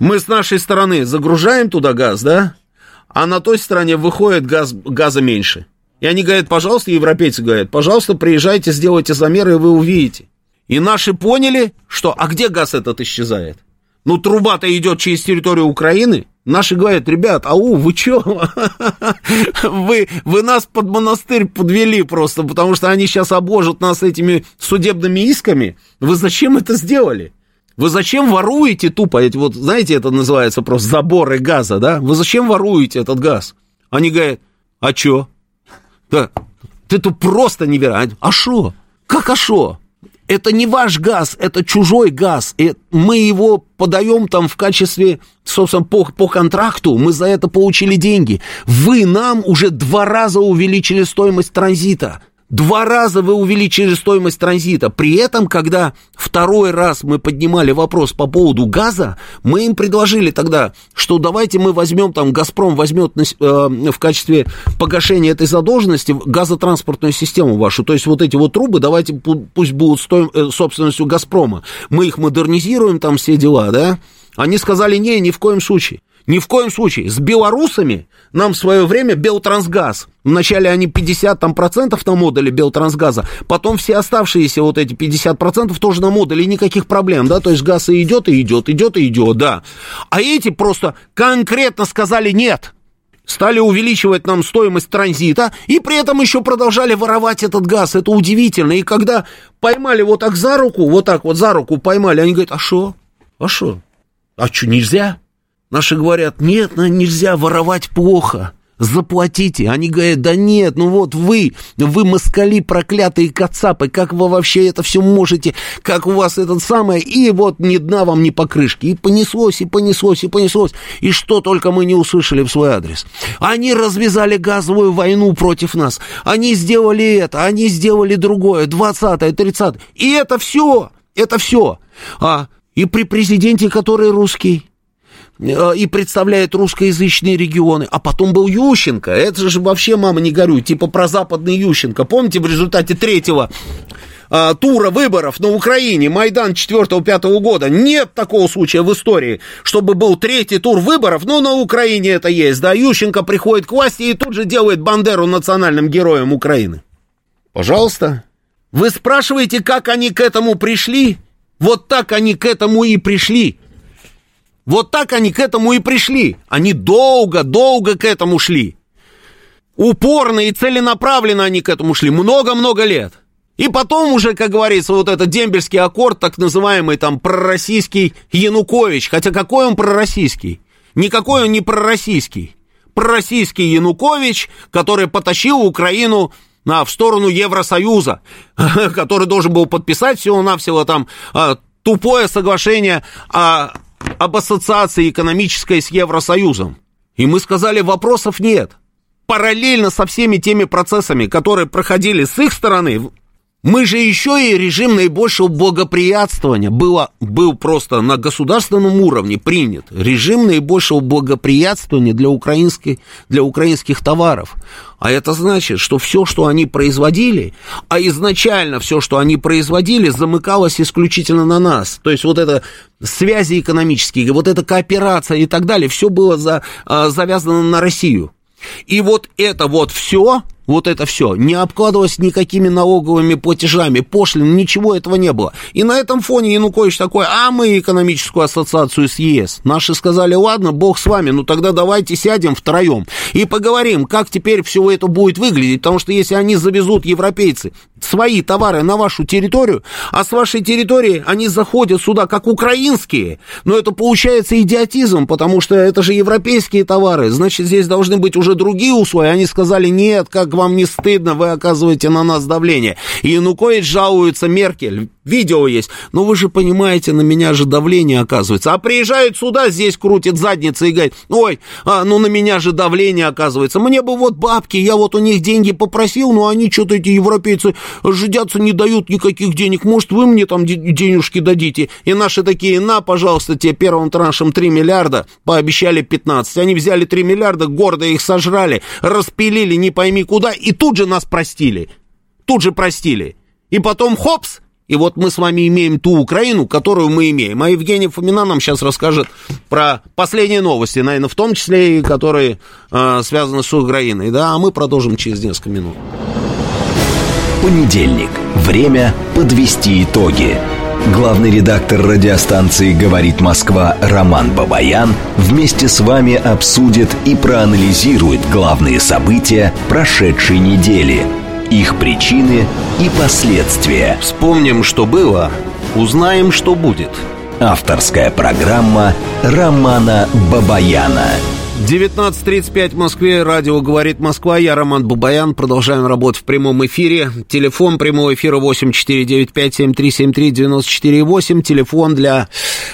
Мы с нашей стороны загружаем туда газ, да? А на той стороне выходит газ, газа меньше. И они говорят, пожалуйста, европейцы говорят, пожалуйста, приезжайте, сделайте замеры, и вы увидите. И наши поняли, что, а где газ этот исчезает? Ну, труба-то идет через территорию Украины, Наши говорят, ребят, ау, вы чё? (laughs) вы, вы нас под монастырь подвели просто, потому что они сейчас обложат нас этими судебными исками. Вы зачем это сделали? Вы зачем воруете тупо? Эти вот, знаете, это называется просто заборы газа, да? Вы зачем воруете этот газ? Они говорят, а чё? Да, ты тут просто невероятно. А шо? Как а шо? это не ваш газ, это чужой газ. И мы его подаем там в качестве, собственно, по, по контракту, мы за это получили деньги. Вы нам уже два раза увеличили стоимость транзита. Два раза вы увеличили стоимость транзита. При этом, когда второй раз мы поднимали вопрос по поводу газа, мы им предложили тогда, что давайте мы возьмем, там, «Газпром» возьмет э, в качестве погашения этой задолженности газотранспортную систему вашу. То есть вот эти вот трубы давайте пусть будут стоим, э, собственностью «Газпрома». Мы их модернизируем, там все дела, да? Они сказали, не, ни в коем случае. Ни в коем случае. С белорусами нам в свое время Белтрансгаз. Вначале они 50 там, процентов на модуле Белтрансгаза, потом все оставшиеся вот эти 50 процентов тоже на модуле, никаких проблем, да, то есть газ и идет, и идет, идет, и идет, да. А эти просто конкретно сказали нет. Стали увеличивать нам стоимость транзита и при этом еще продолжали воровать этот газ. Это удивительно. И когда поймали вот так за руку, вот так вот за руку поймали, они говорят, а что? А что? А что, нельзя? Наши говорят, нет, нельзя воровать плохо. Заплатите. Они говорят, да нет, ну вот вы, вы москали проклятые кацапы, как вы вообще это все можете, как у вас этот самое, и вот ни дна вам, ни покрышки. И понеслось, и понеслось, и понеслось. И что только мы не услышали в свой адрес. Они развязали газовую войну против нас. Они сделали это, они сделали другое, 20-е, 30 И это все, это все. А, и при президенте, который русский, и представляет русскоязычные регионы. А потом был Ющенко. Это же вообще, мама, не горюй, типа про западный Ющенко. Помните, в результате третьего а, тура выборов на Украине, Майдан 4-5 года. Нет такого случая в истории, чтобы был третий тур выборов, но на Украине это есть. Да, Ющенко приходит к власти и тут же делает Бандеру национальным героем Украины. Пожалуйста. Вы спрашиваете, как они к этому пришли? Вот так они к этому и пришли. Вот так они к этому и пришли. Они долго-долго к этому шли. Упорно и целенаправленно они к этому шли. Много-много лет. И потом уже, как говорится, вот этот дембельский аккорд, так называемый там пророссийский Янукович. Хотя какой он пророссийский? Никакой он не пророссийский. Пророссийский Янукович, который потащил Украину а, в сторону Евросоюза, (laughs) который должен был подписать всего-навсего там а, тупое соглашение о об ассоциации экономической с Евросоюзом. И мы сказали, вопросов нет. Параллельно со всеми теми процессами, которые проходили с их стороны, мы же еще и режим наибольшего благоприятствования было, был просто на государственном уровне принят. Режим наибольшего благоприятствования для, украинской, для украинских товаров. А это значит, что все, что они производили, а изначально все, что они производили, замыкалось исключительно на нас. То есть вот это связи экономические, вот эта кооперация и так далее, все было за, а, завязано на Россию. И вот это вот все вот это все, не обкладывалось никакими налоговыми платежами, пошлин, ничего этого не было. И на этом фоне Янукович такой, а мы экономическую ассоциацию с ЕС. Наши сказали, ладно, бог с вами, ну тогда давайте сядем втроем и поговорим, как теперь все это будет выглядеть, потому что если они завезут, европейцы, свои товары на вашу территорию, а с вашей территории они заходят сюда как украинские, но это получается идиотизм, потому что это же европейские товары, значит, здесь должны быть уже другие условия. Они сказали, нет, как вам не стыдно, вы оказываете на нас давление. И Янукович жалуется Меркель, видео есть, но вы же понимаете, на меня же давление оказывается. А приезжают сюда, здесь крутит задницы и говорит, ой, а, ну на меня же давление оказывается. Мне бы вот бабки, я вот у них деньги попросил, но они что-то эти европейцы жидятся, не дают никаких денег. Может, вы мне там денежки дадите? И наши такие, на, пожалуйста, тебе первым траншем 3 миллиарда, пообещали 15. Они взяли 3 миллиарда, гордо их сожрали, распилили не пойми куда, и тут же нас простили. Тут же простили. И потом, хопс, и вот мы с вами имеем ту Украину, которую мы имеем. А Евгений Фомина нам сейчас расскажет про последние новости, наверное, в том числе и которые э, связаны с Украиной. Да, а мы продолжим через несколько минут. Понедельник. Время подвести итоги. Главный редактор радиостанции «Говорит Москва» Роман Бабаян вместе с вами обсудит и проанализирует главные события прошедшей недели – их причины и последствия. Вспомним, что было, узнаем, что будет. Авторская программа Романа Бабаяна. 19.35 в Москве, радио «Говорит Москва», я Роман Бабаян, продолжаем работать в прямом эфире. Телефон прямого эфира 8495-7373-94-8, телефон для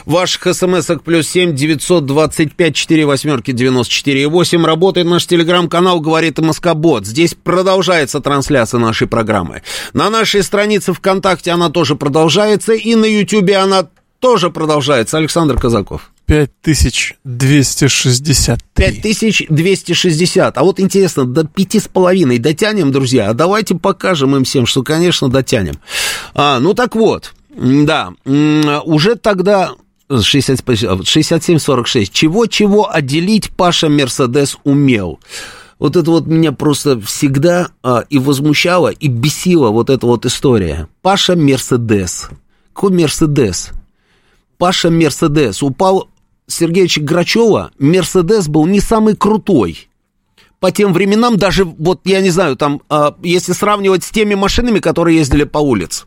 ваших смс-ок плюс 7 925 4 восьмерки 94 8. Работает наш телеграм-канал «Говорит Москобот». Здесь продолжается трансляция нашей программы. На нашей странице ВКонтакте она тоже продолжается, и на Ютьюбе она тоже продолжается. Александр Казаков. 5260. 5260. А вот интересно, до пяти с половиной дотянем, друзья? А давайте покажем им всем, что, конечно, дотянем. А, ну так вот, да, уже тогда 67-46. Чего-чего отделить Паша Мерседес умел. Вот это вот меня просто всегда а, и возмущало, и бесила вот эта вот история. Паша Мерседес. Какой Мерседес? Паша Мерседес упал Сергеевича Грачева Мерседес был не самый крутой. По тем временам даже, вот я не знаю, там, э, если сравнивать с теми машинами, которые ездили по улице.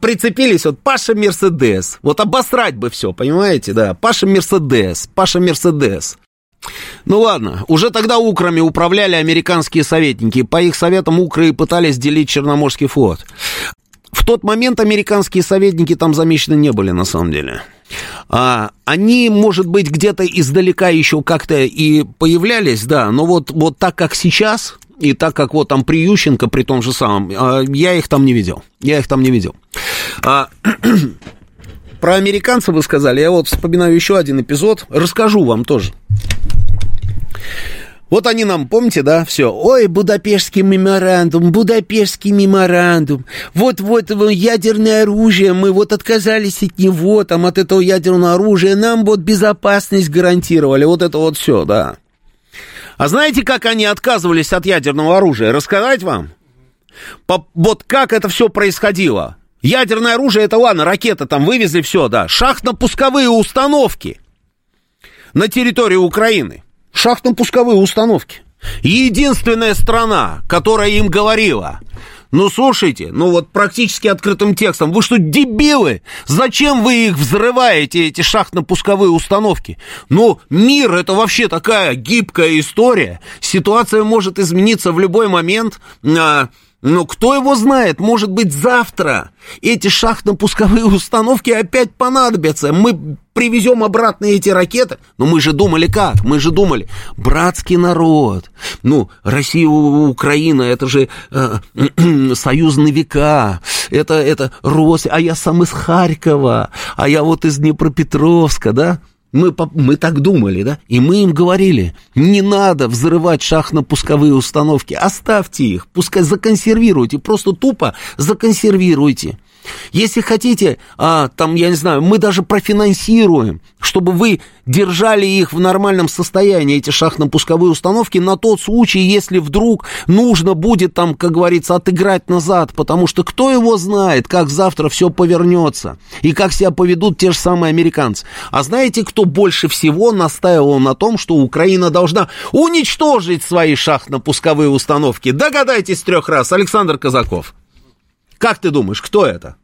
Прицепились, вот Паша Мерседес. Вот обосрать бы все, понимаете, да. Паша Мерседес, Паша Мерседес. Ну ладно, уже тогда Украми управляли американские советники. По их советам Украи пытались делить Черноморский флот. В тот момент американские советники там замечены не были, на самом деле. А, они, может быть, где-то издалека еще как-то и появлялись, да, но вот, вот так, как сейчас, и так, как вот там при Ющенко, при том же самом, а, я их там не видел. Я их там не видел. А, (clears throat) про американцев вы сказали, я вот вспоминаю еще один эпизод, расскажу вам тоже. Вот они нам, помните, да, все. Ой, Будапештский меморандум, Будапештский меморандум. Вот-вот ядерное оружие, мы вот отказались от него, там, от этого ядерного оружия, нам вот безопасность гарантировали. Вот это вот все, да. А знаете, как они отказывались от ядерного оружия? Рассказать вам? По, вот как это все происходило? Ядерное оружие, это ладно, ракеты там вывезли, все, да. Шахтно-пусковые установки на территории Украины шахтно-пусковые установки. Единственная страна, которая им говорила, ну, слушайте, ну вот практически открытым текстом, вы что, дебилы? Зачем вы их взрываете, эти шахтно-пусковые установки? Ну, мир это вообще такая гибкая история. Ситуация может измениться в любой момент. А, но кто его знает, может быть, завтра эти шахтно-пусковые установки опять понадобятся. Мы привезем обратно эти ракеты. Но мы же думали как? Мы же думали, братский народ. Ну, Россия, Украина, это же э, (clears throat) э, союзные века. Это, это Рос... А я сам из Харькова. А я вот из Днепропетровска, да? Мы, мы так думали, да? И мы им говорили, не надо взрывать шахтно-пусковые установки, оставьте их, пускай законсервируйте, просто тупо законсервируйте. Если хотите, а, там, я не знаю, мы даже профинансируем, чтобы вы держали их в нормальном состоянии, эти шахтно-пусковые установки, на тот случай, если вдруг нужно будет там, как говорится, отыграть назад, потому что кто его знает, как завтра все повернется и как себя поведут те же самые американцы. А знаете, кто больше всего настаивал на том, что Украина должна уничтожить свои шахтно-пусковые установки? Догадайтесь трех раз, Александр Казаков. Как ты думаешь, кто это?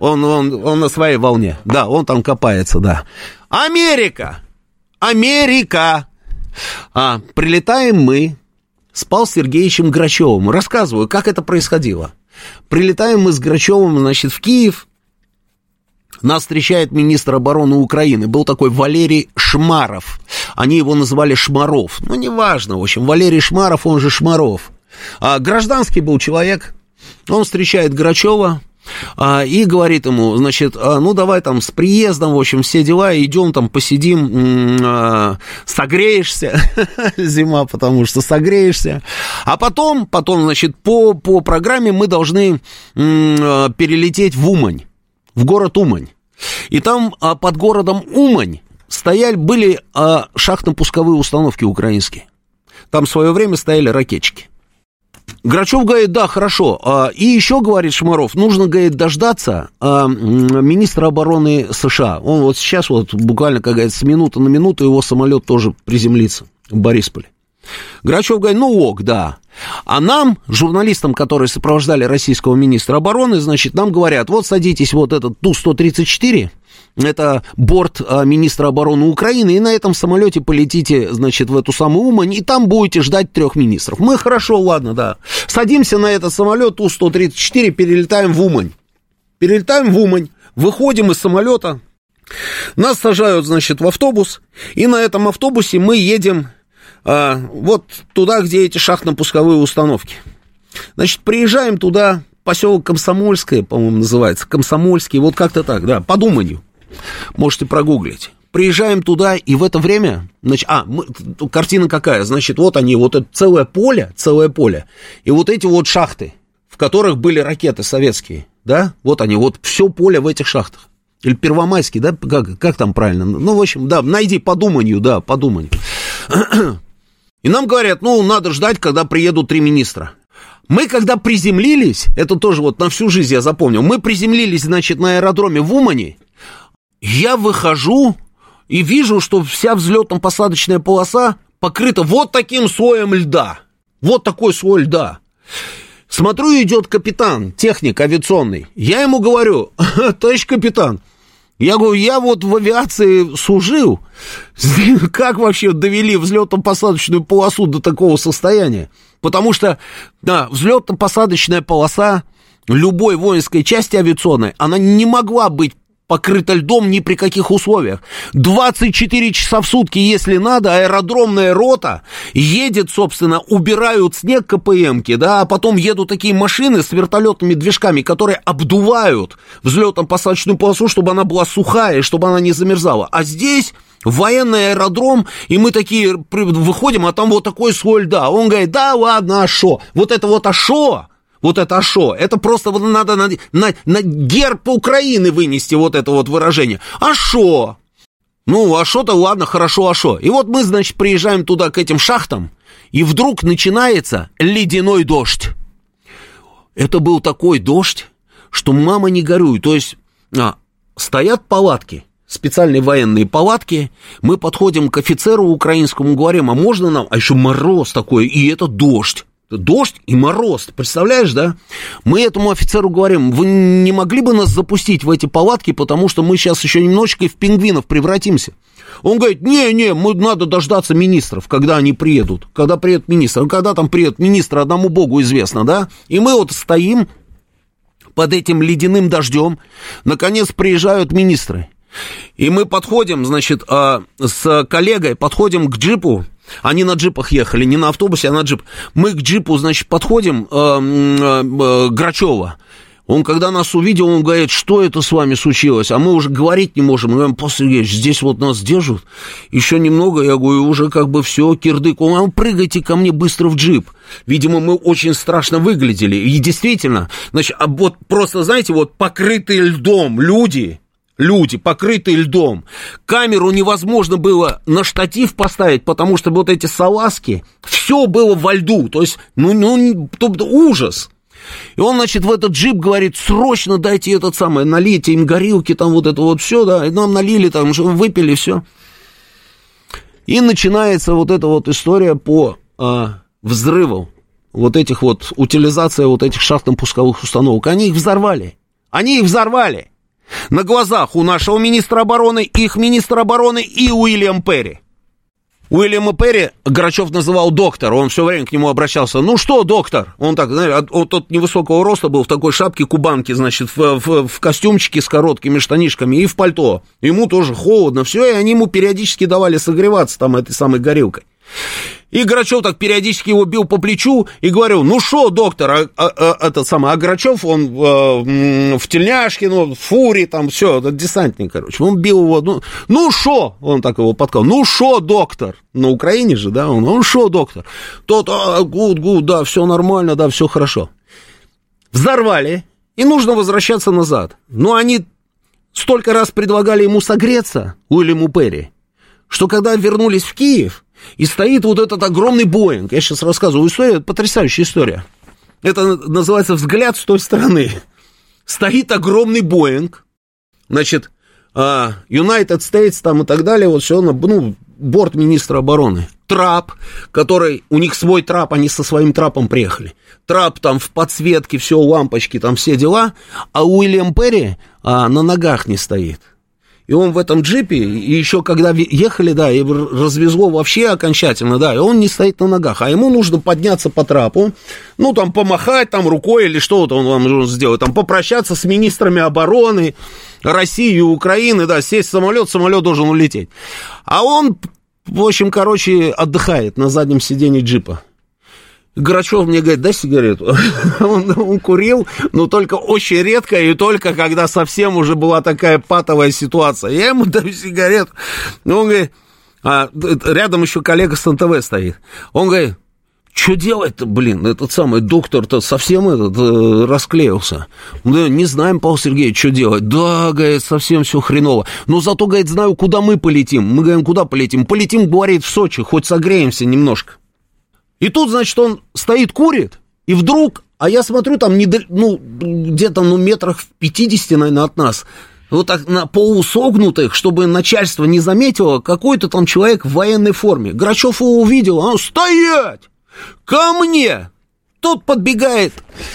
Он, он, он на своей волне. Да, он там копается, да. Америка! Америка! А, прилетаем мы с Павлом Сергеевичем Грачевым. Рассказываю, как это происходило. Прилетаем мы с Грачевым, значит, в Киев. Нас встречает министр обороны Украины. Был такой Валерий Шмаров. Они его называли Шмаров. Ну, неважно, в общем, Валерий Шмаров, он же Шмаров. А, гражданский был человек. Он встречает Грачева, а, и говорит ему, значит, а, ну давай там с приездом, в общем, все дела, идем там посидим, а, согреешься, (laughs) зима, потому что согреешься, а потом, потом, значит, по, по программе мы должны перелететь в Умань, в город Умань, и там под городом Умань стояли, были шахтно-пусковые установки украинские, там в свое время стояли ракетчики. Грачев говорит, да, хорошо. А, и еще, говорит Шмаров, нужно, говорит, дождаться а, министра обороны США. Он вот сейчас, вот буквально, как говорится, с минуты на минуту его самолет тоже приземлится в Борисполе. Грачев говорит, ну ок, да. А нам, журналистам, которые сопровождали российского министра обороны, значит, нам говорят, вот садитесь вот этот Ту-134, это борт а, министра обороны Украины, и на этом самолете полетите, значит, в эту самую Умань, и там будете ждать трех министров. Мы хорошо, ладно, да. Садимся на этот самолет Ту-134, перелетаем в Умань. Перелетаем в Умань, выходим из самолета, нас сажают, значит, в автобус, и на этом автобусе мы едем а, вот туда, где эти шахтно-пусковые установки. Значит, приезжаем туда, поселок Комсомольское, по-моему, называется, Комсомольский, вот как-то так, да, по Думанью. Можете прогуглить. Приезжаем туда, и в это время, значит, а, мы, картина какая, значит, вот они, вот это целое поле, целое поле, и вот эти вот шахты, в которых были ракеты советские, да, вот они, вот все поле в этих шахтах. Или Первомайский, да, как, как там правильно? Ну, в общем, да, найди по думанию, да, по думанию. И нам говорят, ну, надо ждать, когда приедут три министра. Мы когда приземлились, это тоже вот на всю жизнь я запомнил, мы приземлились, значит, на аэродроме в Умане, я выхожу и вижу, что вся взлетно-посадочная полоса покрыта вот таким слоем льда. Вот такой слой льда. Смотрю, идет капитан, техник авиационный. Я ему говорю, (laughs) товарищ капитан, я говорю, я вот в авиации служил. (laughs) Как вообще довели взлетно-посадочную полосу до такого состояния? Потому что, да, взлетно-посадочная полоса любой воинской части авиационной, она не могла быть покрыта льдом ни при каких условиях. 24 часа в сутки, если надо, аэродромная рота едет, собственно, убирают снег КПМки, да, а потом едут такие машины с вертолетными движками, которые обдувают взлетно-посадочную полосу, чтобы она была сухая, чтобы она не замерзала. А здесь военный аэродром, и мы такие выходим, а там вот такой слой льда. Он говорит, да ладно, а шо? Вот это вот а шо? Вот это ашо. Это просто вот надо на, на, на герб Украины вынести вот это вот выражение. Ашо. Ну, ашо-то ладно, хорошо, ашо. И вот мы, значит, приезжаем туда к этим шахтам, и вдруг начинается ледяной дождь. Это был такой дождь, что мама не горюй. То есть а, стоят палатки, специальные военные палатки, мы подходим к офицеру украинскому, говорим, а можно нам, а еще мороз такой, и это дождь дождь и мороз. представляешь, да? Мы этому офицеру говорим, вы не могли бы нас запустить в эти палатки, потому что мы сейчас еще немножечко в пингвинов превратимся. Он говорит, не-не, мы надо дождаться министров, когда они приедут. Когда приедут министры. Когда там приедут министры, одному богу известно, да? И мы вот стоим под этим ледяным дождем. Наконец приезжают министры. И мы подходим, значит, а, с коллегой, подходим к джипу, они на джипах ехали, не на автобусе, а на джип. Мы к джипу, значит, подходим, э, э, э, Грачева. Он, когда нас увидел, он говорит, что это с вами случилось? А мы уже говорить не можем. Мы говорим, Павел Сергеевич, здесь вот нас держат. Еще немного, я говорю, уже как бы все, кирдык. Он, а прыгайте ко мне быстро в джип. Видимо, мы очень страшно выглядели. И действительно, значит, а вот просто, знаете, вот покрытые льдом люди, люди, покрытые льдом. Камеру невозможно было на штатив поставить, потому что вот эти салазки, все было во льду. То есть, ну, ну ужас. И он, значит, в этот джип говорит, срочно дайте этот самый, налейте им горилки, там вот это вот все, да, и нам налили, там, выпили, все. И начинается вот эта вот история по а, взрыву вот этих вот, утилизация вот этих шахтно-пусковых установок. Они их взорвали. Они их взорвали. На глазах у нашего министра обороны, их министра обороны и Уильям Перри. Уильяма Перри Грачев называл доктор, он все время к нему обращался. Ну что, доктор? Он так, знаешь, он тот невысокого роста был, в такой шапке кубанки, значит, в, в, в костюмчике с короткими штанишками и в пальто. Ему тоже холодно, все, и они ему периодически давали согреваться там этой самой горилкой. И Грачев так периодически его бил по плечу и говорил, ну что, доктор, а, а, а, этот самый, а Грачев, он а, в тельняшке, ну, в фуре, там, все, десантник, короче, он бил его, ну, ну шо, он так его подкал, ну шо, доктор, на Украине же, да, он, ну шо, доктор, тот, а, гуд, гуд, да, все нормально, да, все хорошо. Взорвали, и нужно возвращаться назад. Но они столько раз предлагали ему согреться, Уильяму Перри, что когда вернулись в Киев, и стоит вот этот огромный Боинг. Я сейчас рассказываю историю, потрясающая история. Это называется «Взгляд с той стороны». Стоит огромный Боинг, значит, а, United States там и так далее, вот все, ну, борт министра обороны. Трап, который, у них свой трап, они со своим трапом приехали. Трап там в подсветке, все, лампочки, там все дела, а Уильям Перри а, на ногах не стоит. И он в этом джипе, и еще когда ехали, да, и развезло вообще окончательно, да, и он не стоит на ногах, а ему нужно подняться по трапу, ну, там, помахать там рукой или что-то он вам сделать, там, попрощаться с министрами обороны России и Украины, да, сесть в самолет, самолет должен улететь. А он, в общем, короче, отдыхает на заднем сиденье джипа. Грачев мне говорит, дай сигарету. (laughs) он, он курил, но только очень редко и только когда совсем уже была такая патовая ситуация. Я ему (laughs) даю сигарету. Он говорит, а, рядом еще коллега с НТВ стоит. Он говорит, что делать-то, блин, этот самый доктор-то совсем этот э, расклеился. Мы не знаем, Павел Сергеевич, что делать. Да, говорит, совсем все хреново. Но зато, говорит, знаю, куда мы полетим. Мы говорим, куда полетим? Полетим, говорит, в Сочи, хоть согреемся немножко. И тут, значит, он стоит, курит, и вдруг, а я смотрю, там, ну, где-то, ну, метрах в 50, наверное, от нас, вот так на полусогнутых, чтобы начальство не заметило, какой-то там человек в военной форме. Грачев его увидел, а он «Стоять! Ко мне!» Тот подбегает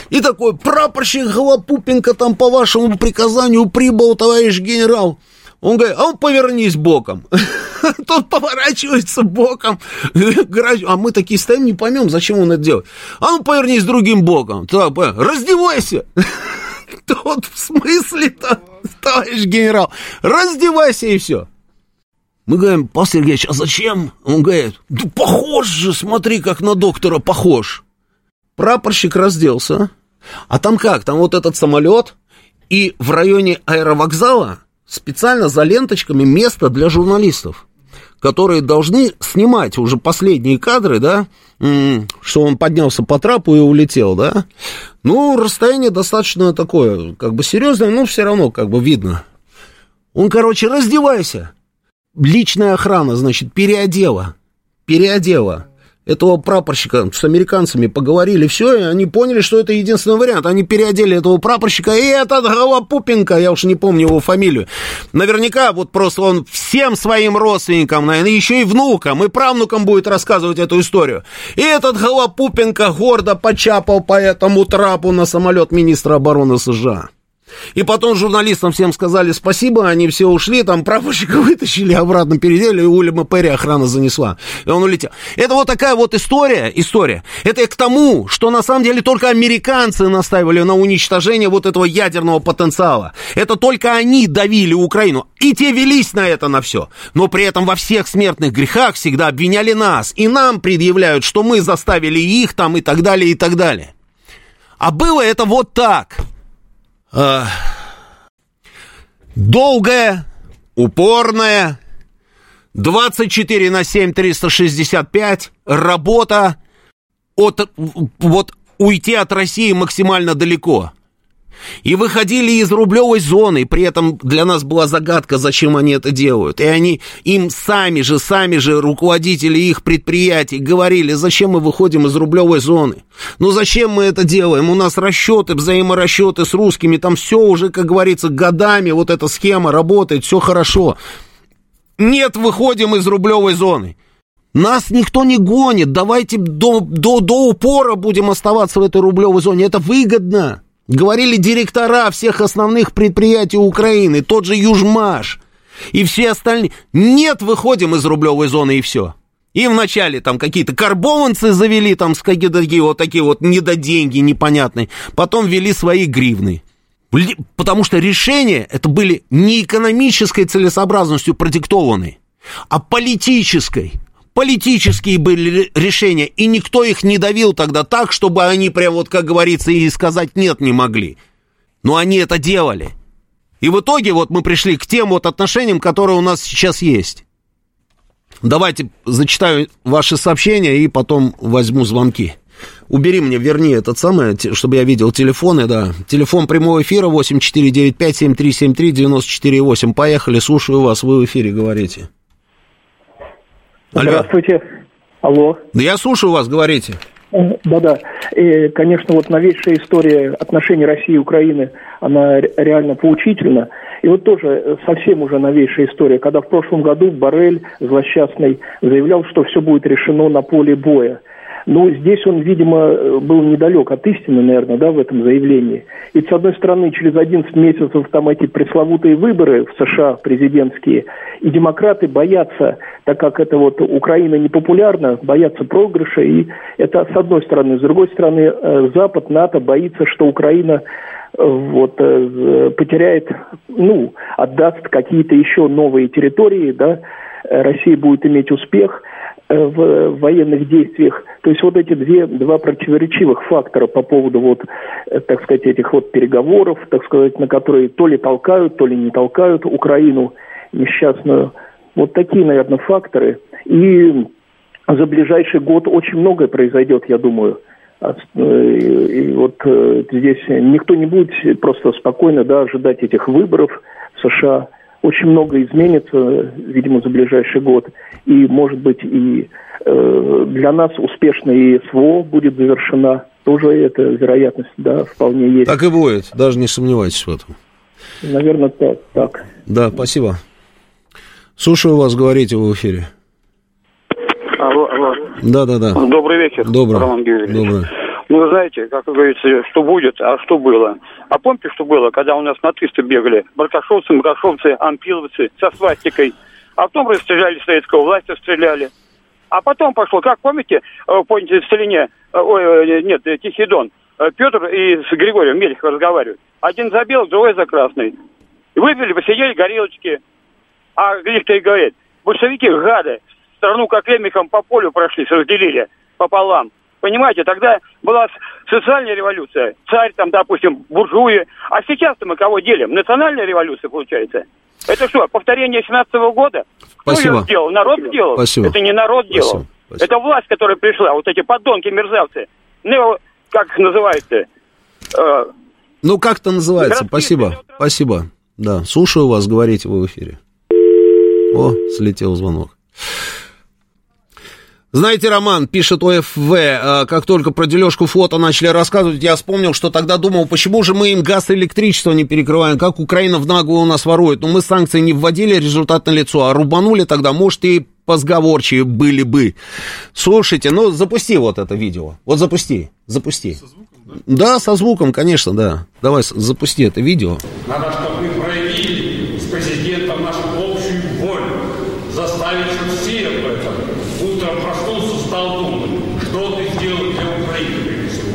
и такой, прапорщик Голопупенко там по вашему приказанию прибыл, товарищ генерал. Он говорит, а он повернись боком. (laughs) Тот поворачивается боком. А мы такие стоим, не поймем, зачем он это делает. А ну повернись другим боком. Раздевайся. (laughs) Тот в смысле-то, товарищ генерал, раздевайся и все. Мы говорим, Павел Сергеевич, а зачем? Он говорит, да похож же, смотри, как на доктора похож. Прапорщик разделся. А там как? Там вот этот самолет, и в районе аэровокзала специально за ленточками место для журналистов, которые должны снимать уже последние кадры, да, что он поднялся по трапу и улетел, да. Ну, расстояние достаточно такое, как бы серьезное, но все равно как бы видно. Он, короче, раздевайся. Личная охрана, значит, переодела. Переодела этого прапорщика с американцами поговорили, все, и они поняли, что это единственный вариант. Они переодели этого прапорщика, и этот Голопупенко, я уж не помню его фамилию, наверняка вот просто он всем своим родственникам, наверное, еще и внукам, и правнукам будет рассказывать эту историю. И этот Голопупенко гордо почапал по этому трапу на самолет министра обороны США. И потом журналистам всем сказали спасибо, они все ушли, там прапорщика (laughs) вытащили, обратно передели, и Уильяма Перри охрана занесла. И он улетел. Это вот такая вот история, история. Это к тому, что на самом деле только американцы настаивали на уничтожение вот этого ядерного потенциала. Это только они давили Украину. И те велись на это на все. Но при этом во всех смертных грехах всегда обвиняли нас. И нам предъявляют, что мы заставили их там и так далее, и так далее. А было это вот так. А, долгая, упорная, 24 на 7, 365, работа от, вот уйти от России максимально далеко. И выходили из рублевой зоны, при этом для нас была загадка, зачем они это делают. И они им сами же, сами же руководители их предприятий говорили, зачем мы выходим из рублевой зоны. Ну зачем мы это делаем? У нас расчеты, взаиморасчеты с русскими, там все уже, как говорится, годами вот эта схема работает, все хорошо. Нет, выходим из рублевой зоны. Нас никто не гонит, давайте до, до, до упора будем оставаться в этой рублевой зоне, это выгодно. Говорили директора всех основных предприятий Украины, тот же Южмаш и все остальные. Нет, выходим из рублевой зоны и все. И вначале там какие-то карбованцы завели, там с какие-то такие вот такие вот недоденьги непонятные. Потом ввели свои гривны. Потому что решения это были не экономической целесообразностью продиктованы, а политической политические были решения, и никто их не давил тогда так, чтобы они прям вот, как говорится, и сказать нет не могли. Но они это делали. И в итоге вот мы пришли к тем вот отношениям, которые у нас сейчас есть. Давайте зачитаю ваши сообщения и потом возьму звонки. Убери мне, верни этот самый, чтобы я видел телефоны, да. Телефон прямого эфира 8495-7373-94-8. Поехали, слушаю вас, вы в эфире говорите. Алло. Здравствуйте. Алло. Да я слушаю вас, говорите. Э, да-да. И, конечно, вот новейшая история отношений России и Украины, она реально поучительна. И вот тоже совсем уже новейшая история, когда в прошлом году Барель злосчастный заявлял, что все будет решено на поле боя. Ну, здесь он, видимо, был недалек от истины, наверное, да, в этом заявлении. И, с одной стороны, через 11 месяцев там эти пресловутые выборы в США президентские, и демократы боятся, так как это вот Украина непопулярна, боятся проигрыша, и это с одной стороны. С другой стороны, э, Запад, НАТО боится, что Украина э, вот, э, потеряет, ну, отдаст какие-то еще новые территории, да, Россия будет иметь успех – Э, в военных действиях. То есть вот эти две, два противоречивых фактора по поводу вот, э, так сказать, этих вот переговоров, так сказать, на которые то ли толкают, то ли не толкают Украину несчастную. Вот такие, наверное, факторы. И за ближайший год очень многое произойдет, я думаю. А, э, и вот здесь никто не будет просто спокойно да, ожидать этих выборов в США очень много изменится, видимо, за ближайший год. И, может быть, и э, для нас успешно и СВО будет завершена. Тоже эта вероятность, да, вполне есть. Так и будет, даже не сомневайтесь в этом. Наверное, так. так. Да, спасибо. Слушаю вас, говорите в эфире. Алло, алло. Да, да, да. Добрый вечер, Добрый. Роман Георгиевич. Добрый. Ну, вы знаете, как говорится, что будет, а что было. А помните, что было, когда у нас нацисты бегали? Баркашовцы, Макашовцы, ампиловцы со свастикой. А потом расстреляли советского власть, стреляли. А потом пошло, как помните, э, помните, в Целине, э, ой, э, нет, Тихий Дон, Петр и с Григорием Мельхов разговаривают. Один за белый, другой за красный. Выпили, посидели горелочки. А их-то и говорит, большевики гады, страну как лемехом по полю прошли, разделили пополам. Понимаете, тогда была социальная революция, царь там, допустим, буржуи. А сейчас-то мы кого делим? Национальная революция получается. Это что, повторение 17 -го года? Спасибо. Кто ее сделал? Народ сделал? Спасибо. Это не народ делал. Спасибо. Спасибо. Это власть, которая пришла. Вот эти подонки, мерзавцы. Ну, как их называют-то? Э, ну, как-то называется. Спасибо. Спасибо. Да, слушаю вас, говорите вы в эфире. О, слетел звонок. Знаете, Роман, пишет ОФВ, э, как только про дележку флота начали рассказывать, я вспомнил, что тогда думал, почему же мы им газ и электричество не перекрываем, как Украина в наглую у нас ворует. Но мы санкции не вводили, результат на лицо, а рубанули тогда, может, и позговорчивее были бы. Слушайте, ну, запусти вот это видео. Вот запусти, запусти. Со звуком, да? Да, со звуком, конечно, да. Давай, запусти это видео. Надо, чтобы мы проявили с президентом нашу общую волю, заставить все об этом. Утром проснулся, стал думать, что ты сделал для Украины прежде всего.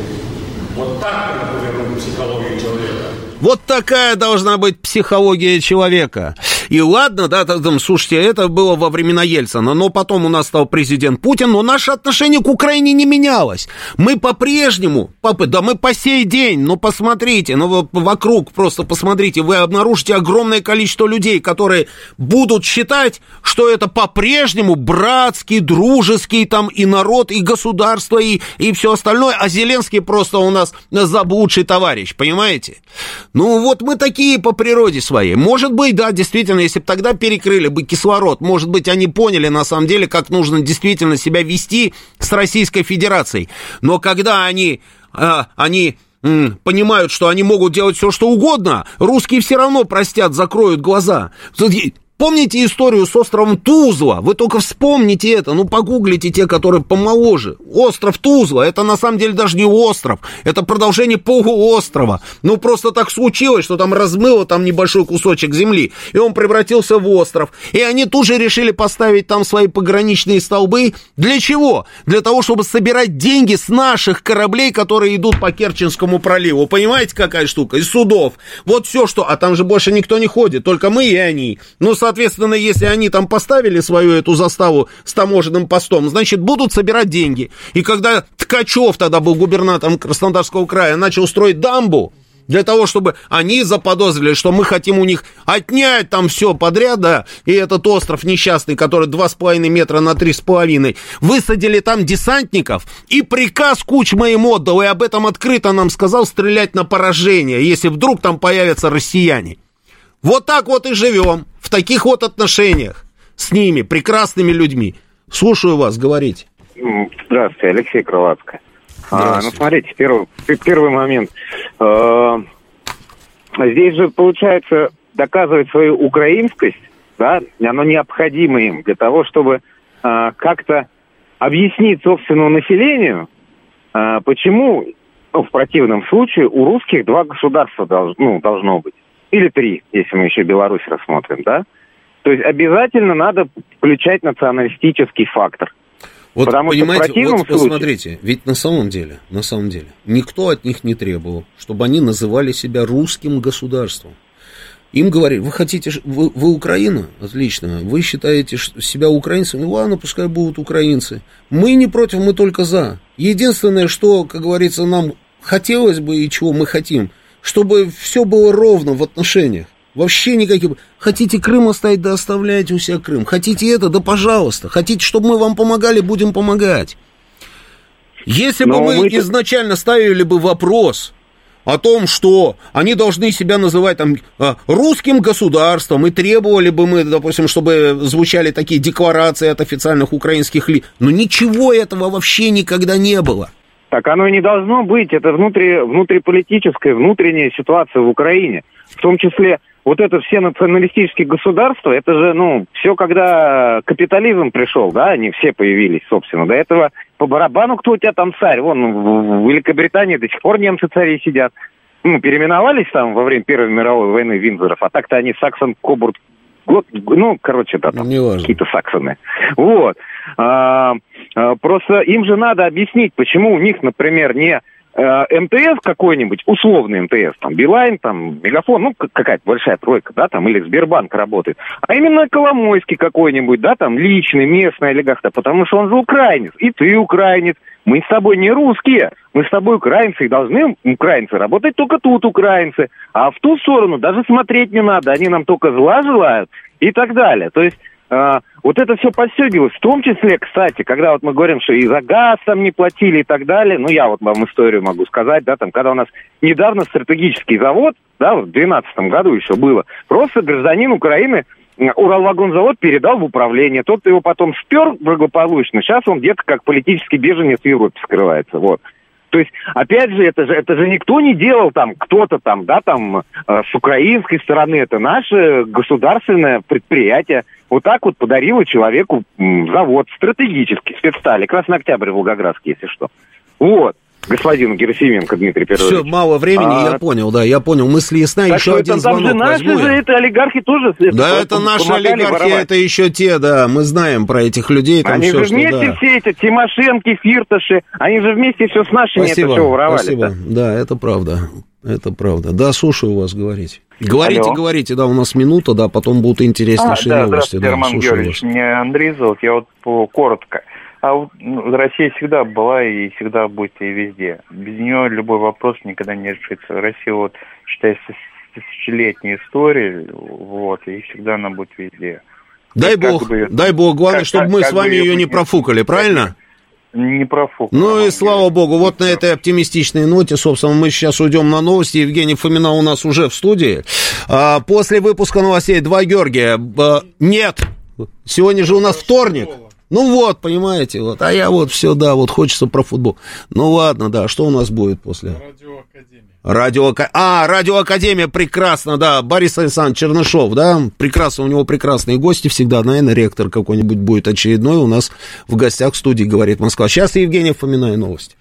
Вот так надо повернуть психологию человека. Вот такая должна быть психология человека. И ладно, да, там, слушайте, это было во времена Ельцина, но потом у нас стал президент Путин, но наше отношение к Украине не менялось. Мы по-прежнему, да мы по сей день, ну посмотрите, ну вокруг просто посмотрите, вы обнаружите огромное количество людей, которые будут считать, что это по-прежнему братский, дружеский там и народ, и государство, и, и все остальное, а Зеленский просто у нас заблудший товарищ, понимаете? Ну вот мы такие по природе своей. Может быть, да, действительно, если бы тогда перекрыли бы кислород, может быть, они поняли на самом деле, как нужно действительно себя вести с Российской Федерацией. Но когда они, а, они понимают, что они могут делать все, что угодно, русские все равно простят, закроют глаза. Помните историю с островом Тузла? Вы только вспомните это, ну погуглите те, которые помоложе. Остров Тузла, это на самом деле даже не остров, это продолжение полуострова. Ну просто так случилось, что там размыло там небольшой кусочек земли, и он превратился в остров. И они тут же решили поставить там свои пограничные столбы. Для чего? Для того, чтобы собирать деньги с наших кораблей, которые идут по Керченскому проливу. Понимаете, какая штука? Из судов. Вот все, что... А там же больше никто не ходит, только мы и они. Ну, соответственно, если они там поставили свою эту заставу с таможенным постом, значит, будут собирать деньги. И когда Ткачев тогда был губернатором Краснодарского края, начал строить дамбу, для того, чтобы они заподозрили, что мы хотим у них отнять там все подряд, да, и этот остров несчастный, который 2,5 метра на 3,5, высадили там десантников, и приказ Кучма им отдал, и об этом открыто нам сказал стрелять на поражение, если вдруг там появятся россияне. Вот так вот и живем, в таких вот отношениях с ними, прекрасными людьми. Слушаю вас, говорите. Здравствуйте, Алексей Крылатко. А, ну, смотрите, первый, первый момент. А, здесь же, получается, доказывать свою украинскость, да, оно необходимо им для того, чтобы а, как-то объяснить собственному населению, а, почему, ну, в противном случае, у русских два государства долж, ну, должно быть. Или три, если мы еще Беларусь рассмотрим, да? То есть обязательно надо включать националистический фактор. Вот Потому понимаете, вот случае... посмотрите, ведь на самом деле, на самом деле, никто от них не требовал, чтобы они называли себя русским государством. Им говорили, вы хотите, вы, вы Украина? Отлично. Вы считаете себя украинцем? Ну ладно, пускай будут украинцы. Мы не против, мы только за. Единственное, что, как говорится, нам хотелось бы и чего мы хотим – чтобы все было ровно в отношениях. Вообще никаких... Хотите Крым оставить, да оставляйте у себя Крым. Хотите это, да пожалуйста. Хотите, чтобы мы вам помогали, будем помогать. Если бы мы, мы изначально ставили бы вопрос о том, что они должны себя называть там а, русским государством, и требовали бы мы, допустим, чтобы звучали такие декларации от официальных украинских лиц, но ничего этого вообще никогда не было. Так оно и не должно быть. Это внутри, внутриполитическая, внутренняя ситуация в Украине. В том числе вот это все националистические государства, это же, ну, все, когда капитализм пришел, да, они все появились, собственно. До этого по барабану, кто у тебя там царь. Вон, в Великобритании до сих пор немцы цари сидят. Ну, переименовались там во время Первой мировой войны Виндзоров, а так-то они Саксон, Кобурт, ну, короче, да, там какие-то саксоны. Вот. А, просто им же надо объяснить, почему у них, например, не э, МТС какой-нибудь, условный МТС, там, Билайн, там, Мегафон, ну, какая-то большая тройка, да, там, или Сбербанк работает, а именно Коломойский какой-нибудь, да, там, личный, местный олигарх, потому что он же украинец, и ты украинец, мы с тобой не русские, мы с тобой украинцы, и должны украинцы работать только тут украинцы, а в ту сторону даже смотреть не надо, они нам только зла желают и так далее. То есть э, вот это все подстегивалось, в том числе, кстати, когда вот мы говорим, что и за газ там не платили и так далее, ну я вот вам историю могу сказать, да, там, когда у нас недавно стратегический завод, да, в 2012 году еще было, просто гражданин Украины Уралвагонзавод передал в управление. Тот его потом спер благополучно. Сейчас он где-то как политический беженец в Европе скрывается. Вот. То есть, опять же, это же, это же никто не делал там, кто-то там, да, там, э, с украинской стороны, это наше государственное предприятие. Вот так вот подарило человеку завод стратегический, спецстали, Красный Октябрь Волгоградский, если что. Вот господину Герасименко Дмитрий Петрович. Все, мало времени, а... я понял, да, я понял. Мысли ясна, так еще один там звонок же наши возьму. же это олигархи тоже. Да, это наши олигархи, воровать. это еще те, да, мы знаем про этих людей. Там они все, же вместе что, да. все эти Тимошенки, Фирташи, они же вместе все с нашими спасибо, это все воровали. Спасибо, да, это правда. Это правда. Да, слушаю вас, говорите. Говорите, Алло. говорите, да, у нас минута, да, потом будут интереснейшие А, да, новости. здравствуйте, Роман слушаю Георгиевич. вас. Меня Андрей зовут. Я вот коротко. А вот, ну, Россия всегда была и всегда будет и везде. Без нее любой вопрос никогда не решится. Россия, вот, считается, тысячелетней историей, вот, и всегда она будет везде. Дай как бог, бы- дай бог, главное, как- чтобы как- мы как с вами ее не профукали, правильно? Не профук. Ну и слава богу, вот на этой оптимистичной ноте, собственно, мы сейчас уйдем на новости. Евгений Фомина у нас уже в студии. А, после выпуска новостей два Георгия. А, нет, сегодня же у нас вторник. Ну вот, понимаете, вот. А я вот все, да, вот хочется про футбол. Ну ладно, да, что у нас будет после? Радио... А, радиоакадемия, прекрасно, да. Борис Александрович Чернышов, да, прекрасно, у него прекрасные гости всегда, наверное, ректор какой-нибудь будет очередной у нас в гостях в студии, говорит Москва. Сейчас Евгений Фомина и новости.